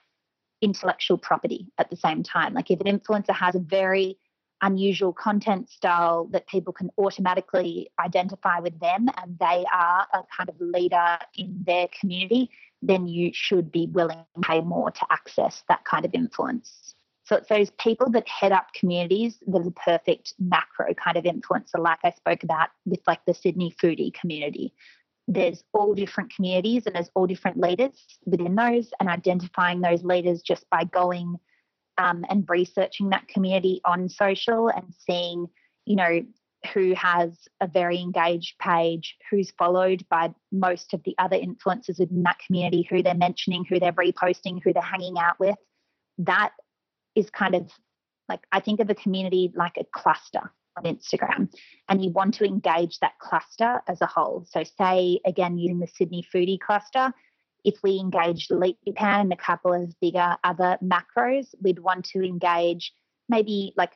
intellectual property at the same time. Like if an influencer has a very unusual content style that people can automatically identify with them and they are a kind of leader in their community, then you should be willing to pay more to access that kind of influence. So it's those people that head up communities that are the perfect macro kind of influencer, like I spoke about with like the Sydney foodie community there's all different communities and there's all different leaders within those and identifying those leaders just by going um, and researching that community on social and seeing, you know, who has a very engaged page, who's followed by most of the other influencers within that community, who they're mentioning, who they're reposting, who they're hanging out with. That is kind of like I think of a community like a cluster on Instagram, and you want to engage that cluster as a whole. So, say again, using the Sydney foodie cluster, if we engaged LeakyPan and a couple of bigger other macros, we'd want to engage maybe like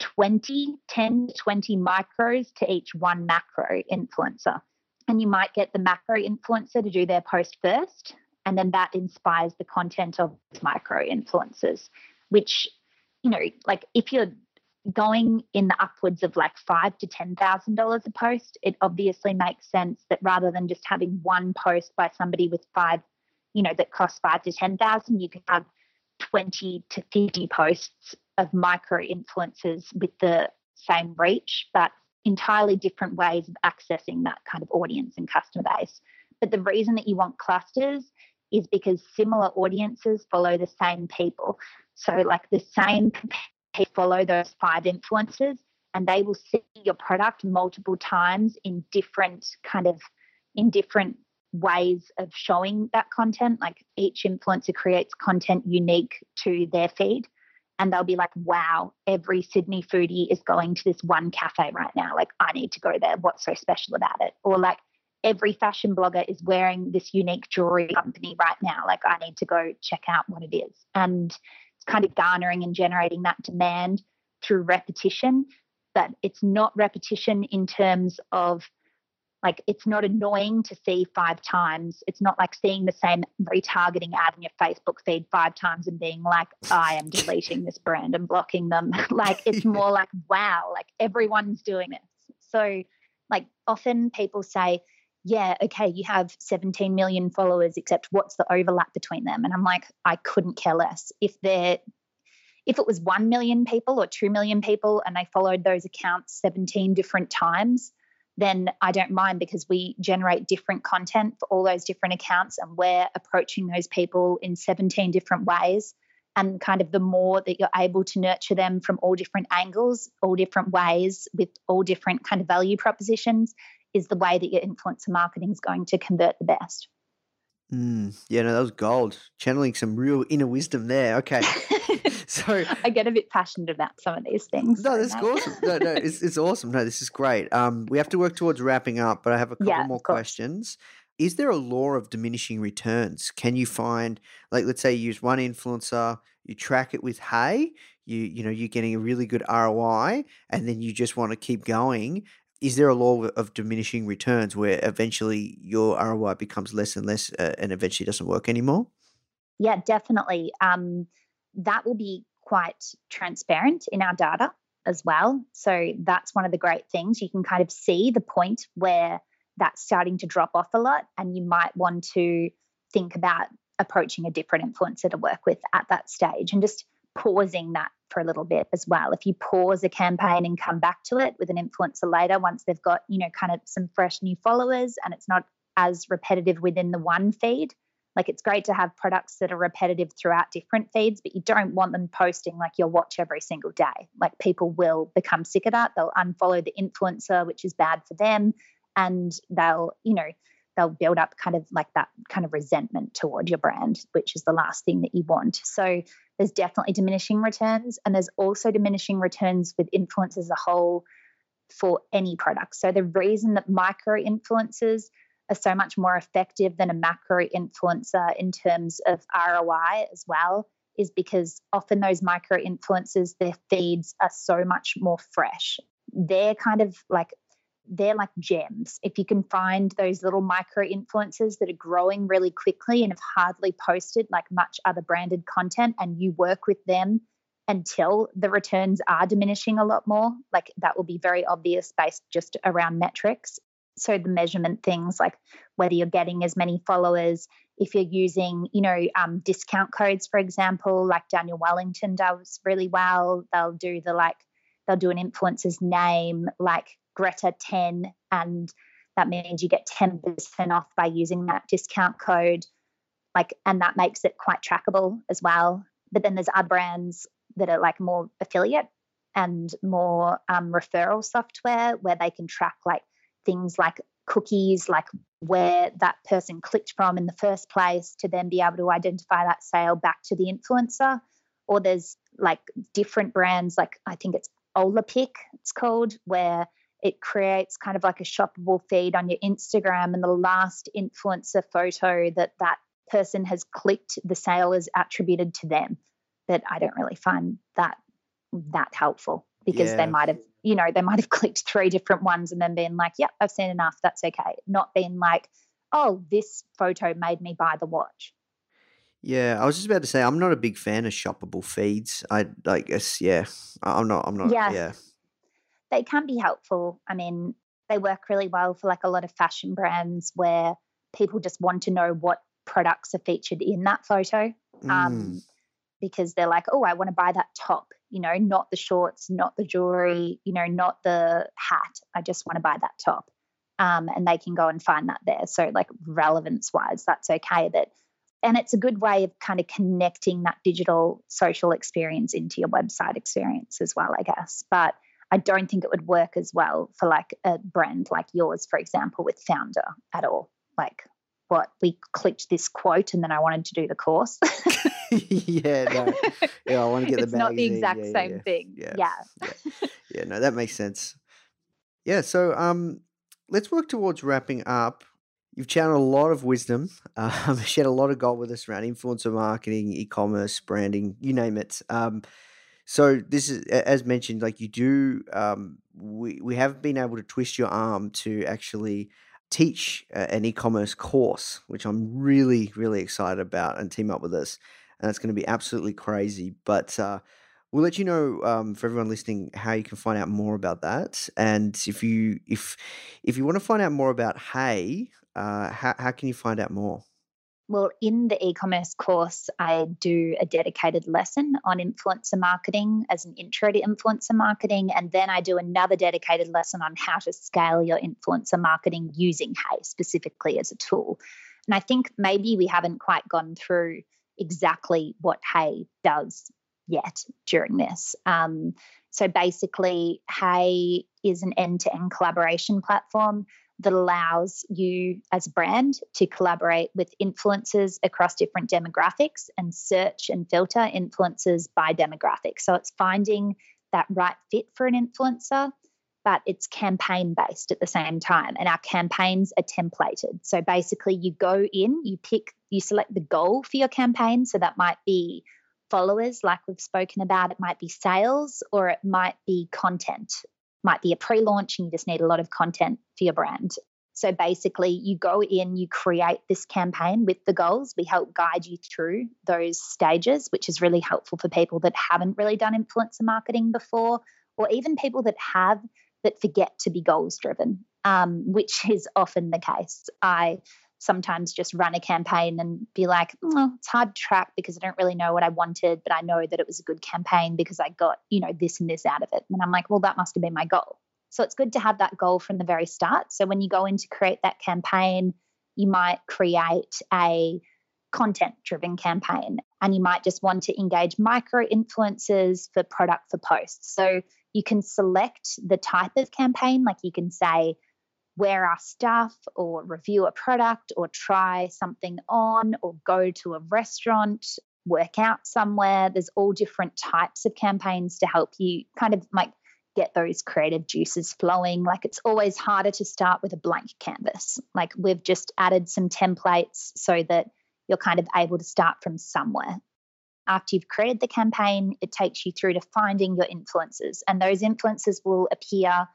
20, 10, 20 micros to each one macro influencer. And you might get the macro influencer to do their post first, and then that inspires the content of micro influencers, which, you know, like if you're going in the upwards of like five to ten thousand dollars a post, it obviously makes sense that rather than just having one post by somebody with five, you know, that costs five to ten thousand, you can have twenty to fifty posts of micro influencers with the same reach, but entirely different ways of accessing that kind of audience and customer base. But the reason that you want clusters is because similar audiences follow the same people. So, like the same people follow those five influencers and they will see your product multiple times in different kind of in different ways of showing that content. Like each influencer creates content unique to their feed and they'll be like wow every sydney foodie is going to this one cafe right now. Like i need to go there. What's so special about it? Or like every fashion blogger is wearing this unique jewelry company right now like i need to go check out what it is and it's kind of garnering and generating that demand through repetition. But it's not repetition in terms of like it's not annoying to see five times. It's not like seeing the same retargeting ad in your Facebook feed five times and being like, I am deleting this brand and blocking them. like it's more like, wow, like everyone's doing this. So like often people say, yeah, okay, you have 17 million followers, except what's the overlap between them? And I'm like, I couldn't care less. If they're if it was 1 million people or 2 million people and they followed those accounts 17 different times, then I don't mind because we generate different content for all those different accounts and we're approaching those people in 17 different ways. And kind of the more that you're able to nurture them from all different angles, all different ways, with all different kind of value propositions, is the way that your influencer marketing is going to convert the best.
Mm, yeah, no, that was gold. Channeling some real inner wisdom there. Okay. so
I get a bit passionate about some of these things.
No, that's awesome. No, no, it's, it's awesome. No, this is great. Um, we have to work towards wrapping up, but I have a couple
Yeah,
more questions. Is there a law of diminishing returns? Can you find, like, let's say you use one influencer, you track it with Hey, you you know you're getting a really good ROI, and then you just want to keep going. Is there a law of diminishing returns where eventually your ROI becomes less and less, uh, and eventually doesn't work anymore?
Yeah, definitely. Um, that will be quite transparent in our data as well. So that's one of the great things. You can kind of see the point where that's starting to drop off a lot, and you might want to think about approaching a different influencer to work with at that stage and just pausing that for a little bit as well. If you pause a campaign and come back to it with an influencer later, once they've got, you know, kind of some fresh new followers and it's not as repetitive within the one feed, like it's great to have products that are repetitive throughout different feeds, but you don't want them posting like your watch every single day. Like people will become sick of that. They'll unfollow the influencer, which is bad for them. And they'll, you know, they'll build up kind of like that kind of resentment toward your brand, which is the last thing that you want. So there's definitely diminishing returns. And there's also diminishing returns with influencers as a whole for any product. So the reason that micro influencers are so much more effective than a macro influencer in terms of ROI as well is because often those micro influencers, their feeds are so much more fresh. They're kind of like they're like gems. If you can find those little micro influencers that are growing really quickly and have hardly posted like much other branded content, and you work with them until the returns are diminishing a lot more, like that will be very obvious based just around metrics. So the measurement things like whether you're getting as many followers, if you're using, you know, um, discount codes, for example, like Daniel Wellington does really well. They'll do the like, they'll do an influencer's name like Greta 10, and that means you get 10% off by using that discount code. Like, and that makes it quite trackable as well. But then there's other brands that are like more affiliate and more um, referral software where they can track like things like cookies, like where that person clicked from in the first place to then be able to identify that sale back to the influencer. Or there's like different brands, like I think it's Olapic, it's called, where it creates kind of like a shoppable feed on your Instagram, and the last influencer photo that that person has clicked, the sale is attributed to them. But I don't really find that that helpful because yeah. they might have, you know, they might have clicked three different ones and then been like, "Yep, I've seen enough. That's okay." Not being like, "Oh, this photo made me buy the watch."
Yeah, I was just about to say I'm not a big fan of shoppable feeds. I guess yeah, I'm not. I'm not. Yeah, yeah.
They can be helpful. I mean, they work really well for like a lot of fashion brands where people just want to know what products are featured in that photo. Um, mm. Um, because they're like, oh, I want to buy that top, you know, not the shorts, not the jewelry, you know, not the hat. I just want to buy that top. Um, and they can go and find that there. So, like, relevance wise, that's okay. But and it's a good way of kind of connecting that digital social experience into your website experience as well, I guess. But I don't think it would work as well for like a brand like yours, for example, with Foundr at all. Like, what we clicked this quote and then I wanted to do the course.
yeah, no. Yeah, I want to get the
It's not the exact
yeah,
same
yeah,
thing.
Yeah.
Yeah.
yeah. yeah, no, that makes sense. Yeah, so um let's work towards wrapping up. You've channeled a lot of wisdom, um, shared a lot of gold with us around influencer marketing, e-commerce, branding, you name it. Um, so this is, as mentioned, like you do, um, we we have been able to twist your arm to actually teach uh, an e-commerce course, which I'm really really excited about, and team up with us, and it's going to be absolutely crazy. But uh, we'll let you know um, for everyone listening how you can find out more about that, and if you if if you want to find out more about Hey, uh, how, how can you find out more?
Well, in the e commerce course, I do a dedicated lesson on influencer marketing as an intro to influencer marketing. And then I do another dedicated lesson on how to scale your influencer marketing using Hey specifically as a tool. And I think maybe we haven't quite gone through exactly what Hey does yet during this. Um, so basically, Hey is an end to end collaboration platform that allows you as a brand to collaborate with influencers across different demographics and search and filter influencers by demographic. So it's finding that right fit for an influencer, but it's campaign based at the same time. And our campaigns are templated. So basically, you go in, you pick, you select the goal for your campaign. So that might be followers, like we've spoken about, it might be sales, or it might be content might be a pre launch and you just need a lot of content for your brand. So basically, you go in, you create this campaign with the goals. We help guide you through those stages, which is really helpful for people that haven't really done influencer marketing before, or even people that have that forget to be goals driven, um, which is often the case. I sometimes just run a campaign and be like, oh, it's hard to track because I don't really know what I wanted, but I know that it was a good campaign because I got, you know, this and this out of it. And I'm like, well, that must have been my goal. So it's good to have that goal from the very start. So when you go in to create that campaign, you might create a content driven campaign and you might just want to engage micro influencers for product for posts. So you can select the type of campaign, like you can say, wear our stuff or review a product or try something on or go to a restaurant, work out somewhere. There's all different types of campaigns to help you kind of like get those creative juices flowing. Like it's always harder to start with a blank canvas. Like we've just added some templates so that you're kind of able to start from somewhere. After you've created the campaign, it takes you through to finding your influencers, and those influencers will appear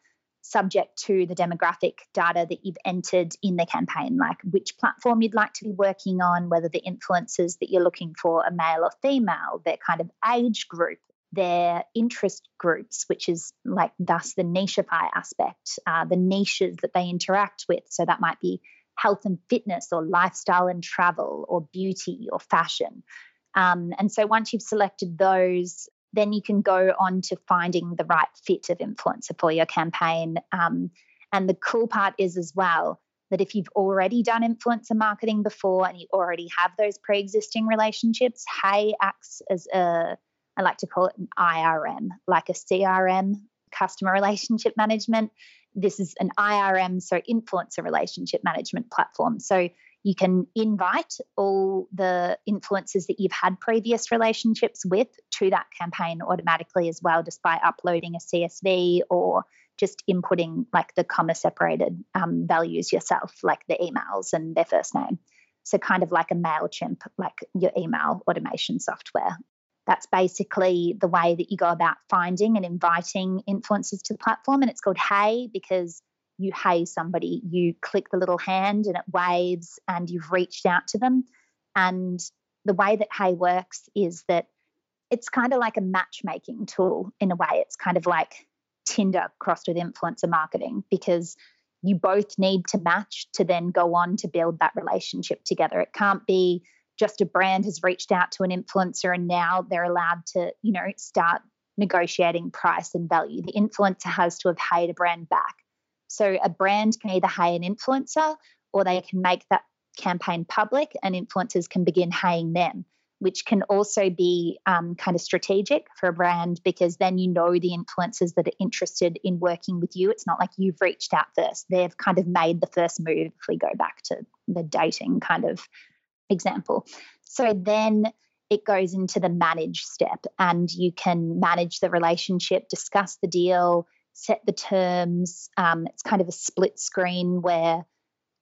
subject to the demographic data that you've entered in the campaign, like which platform you'd like to be working on, whether the influencers that you're looking for are male or female, their kind of age group, their interest groups, which is like thus the nicheify aspect, uh, the niches that they interact with. So that might be health and fitness or lifestyle and travel or beauty or fashion. Um, and so once you've selected those, then you can go on to finding the right fit of influencer for your campaign. Um, and the cool part is as well that if you've already done influencer marketing before and you already have those pre existing relationships, Hey acts as a I like to call it an IRM, like a CRM, customer relationship management. This is an IRM, so influencer relationship management platform. So you can invite all the influencers that you've had previous relationships with to that campaign automatically as well, just by uploading a CSV or just inputting like the comma separated um, values yourself, like the emails and their first name. So, kind of like a MailChimp, like your email automation software. That's basically the way that you go about finding and inviting influencers to the platform. And it's called Hey because you hey somebody, you click the little hand and it waves and you've reached out to them. And the way that Hey works is that it's kind of like a matchmaking tool in a way. It's kind of like Tinder crossed with influencer marketing because you both need to match to then go on to build that relationship together. It can't be just a brand has reached out to an influencer and now they're allowed to, you know, start negotiating price and value. The influencer has to have paid a brand back. So a brand can either hire an influencer or they can make that campaign public and influencers can begin haying them, which can also be um, kind of strategic for a brand because then you know the influencers that are interested in working with you. It's not like you've reached out first, they've kind of made the first move if we go back to the dating kind of example. So then it goes into the manage step and you can manage the relationship, discuss the deal, set the terms. Um, it's kind of a split screen where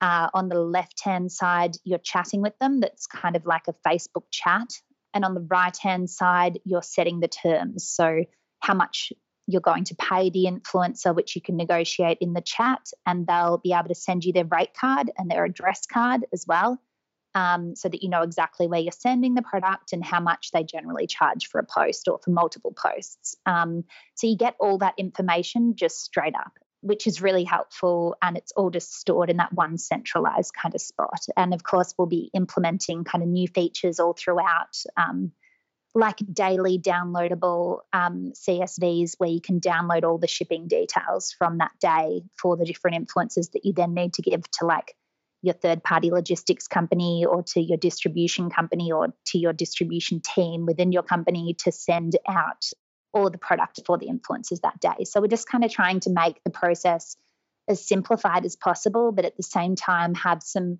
uh, on the left hand side, you're chatting with them. That's kind of like a Facebook chat. And on the right hand side, you're setting the terms. So, how much you're going to pay the influencer, which you can negotiate in the chat, and they'll be able to send you their rate card and their address card as well um, so that you know exactly where you're sending the product and how much they generally charge for a post or for multiple posts. Um, so you get all that information just straight up, which is really helpful. And it's all just stored in that one centralized kind of spot. And of course, we'll be implementing kind of new features all throughout. Um, like daily downloadable um, CSVs where you can download all the shipping details from that day for the different influencers that you then need to give to like your third party logistics company or to your distribution company or to your distribution team within your company to send out all the product for the influencers that day. So we're just kind of trying to make the process as simplified as possible, but at the same time have some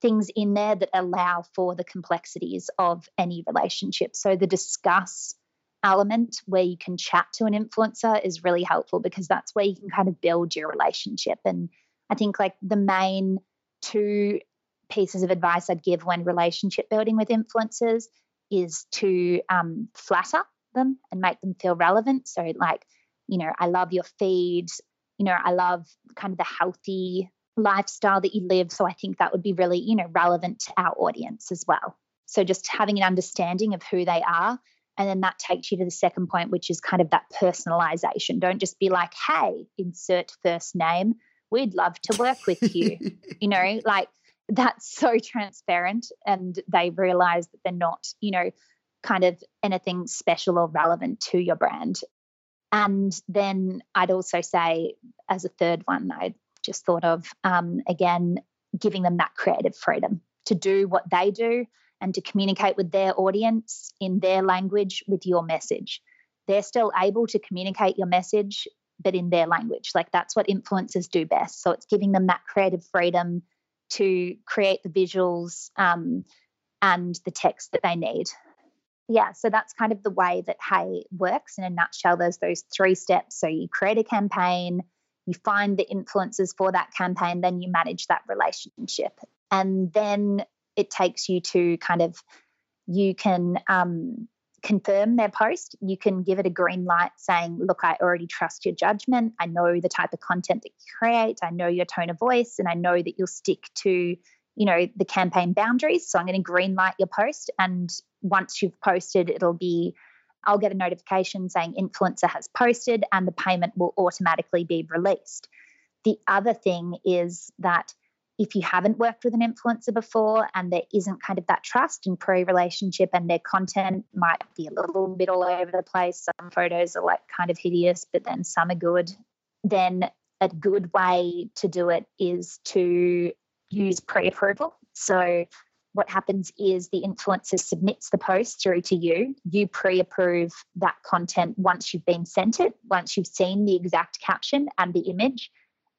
things in there that allow for the complexities of any relationship. So the discuss element where you can chat to an influencer is really helpful because that's where you can kind of build your relationship. And I think like the main two pieces of advice I'd give when relationship building with influencers is to um, flatter them and make them feel relevant. So, like, you know, I love your feeds. You know, I love kind of the healthy lifestyle that you live. So, I think that would be really, you know, relevant to our audience as well. So, just having an understanding of who they are. And then that takes you to the second point, which is kind of that personalization. Don't just be like, hey, insert first name we'd love to work with you. you know, like that's so transparent and they realize that they're not, you know, kind of anything special or relevant to your brand. And then I'd also say, as a third one, I just thought of um, again, giving them that creative freedom to do what they do and to communicate with their audience in their language with your message. They're still able to communicate your message but in their language. Like that's what influencers do best. So it's giving them that creative freedom to create the visuals um, and the text that they need. Yeah, so that's kind of the way that Hey works in a nutshell. There's those three steps. So you create a campaign, you find the influencers for that campaign, then you manage that relationship. And then it takes you to kind of, you can um, confirm their post, you can give it a green light saying, Look, I already trust your judgment. I know the type of content that you create. I know your tone of voice, and I know that you'll stick to, you know, the campaign boundaries. So I'm going to green light your post. And once you've posted, it'll be, I'll get a notification saying influencer has posted and the payment will automatically be released. The other thing is that if you haven't worked with an influencer before and there isn't kind of that trust and pre relationship and their content might be a little bit all over the place, some photos are like kind of hideous, but then some are good, then a good way to do it is to use pre approval. So what happens is the influencer submits the post through to you. You pre approve that content once you've been sent it, once you've seen the exact caption and the image.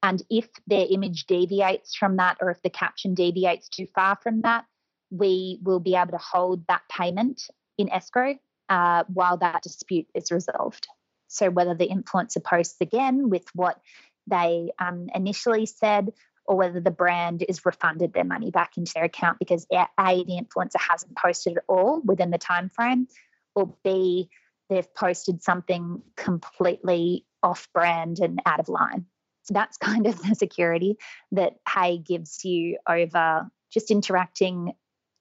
And if their image deviates from that, or if the caption deviates too far from that, we will be able to hold that payment in escrow uh, while that dispute is resolved. So, whether the influencer posts again with what they um, initially said, or whether the brand is refunded their money back into their account because a the influencer hasn't posted at all within the time frame, or b they've posted something completely off brand and out of line. That's kind of the security that Hey gives you over just interacting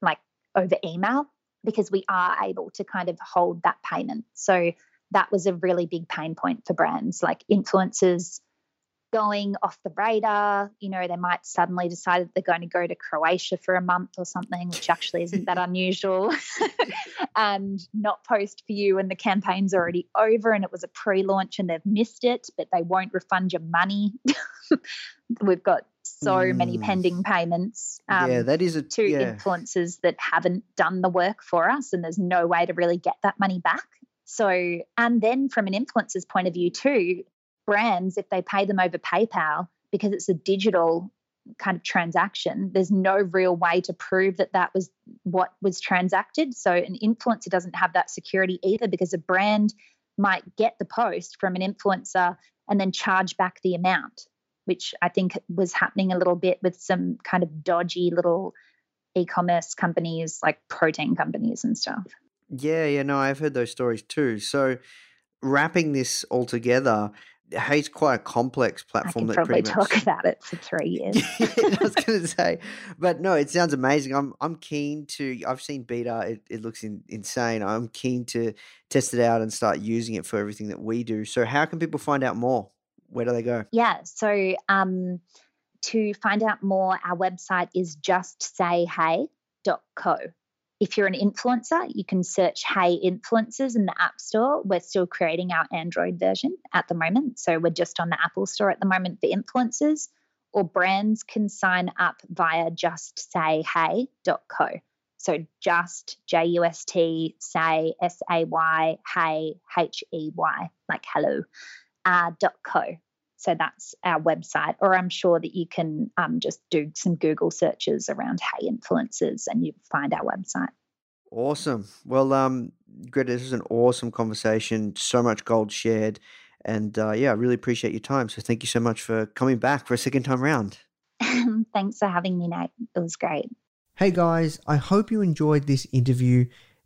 like over email because we are able to kind of hold that payment. So that was a really big pain point for brands like influencers going off the radar. You know, they might suddenly decide that they're going to go to Croatia for a month or something, which actually isn't that unusual, and not post for you. And the campaign's already over and it was a pre launch and they've missed it, but they won't refund your money. We've got so mm. many pending payments.
Um, yeah, that is a
to
yeah.
influencers that haven't done the work for us, and there's no way to really get that money back. So, and then from an influencer's point of view, too, brands, if they pay them over PayPal, because it's a digital kind of transaction, there's no real way to prove that that was what was transacted. So an influencer doesn't have that security either because a brand might get the post from an influencer and then charge back the amount, which I think was happening a little bit with some kind of dodgy little e commerce companies like protein companies and stuff.
Yeah, yeah, no, I've heard those stories too. So wrapping this all together, Hey's quite a complex platform.
I could probably talk much... about it for three years.
I was going to say, but no, it sounds amazing. I'm I'm keen to. I've seen beta. It, it looks in, insane. I'm keen to test it out and start using it for everything that we do. So, how can people find out more? Where do they go?
Yeah. So, um, to find out more, our website is just say justsayhey.co if you're an influencer, you can search Hey Influencers in the App Store. We're still creating our Android version at the moment. So we're just on the Apple Store at the moment for influencers, or brands can sign up via just say justsayhey.co. So just J U S T say S A Y hey H E Y like hello uh, dot co. So that's our website, or I'm sure that you can um, just do some Google searches around Hey Influencers and you find our website.
Awesome. Well, um, Greta, this was an awesome conversation. So much gold shared. And uh, yeah, I really appreciate your time. So thank you so much for coming back for a second time round.
Thanks for having me, Nate. It was great.
Hey guys, I hope you enjoyed this interview.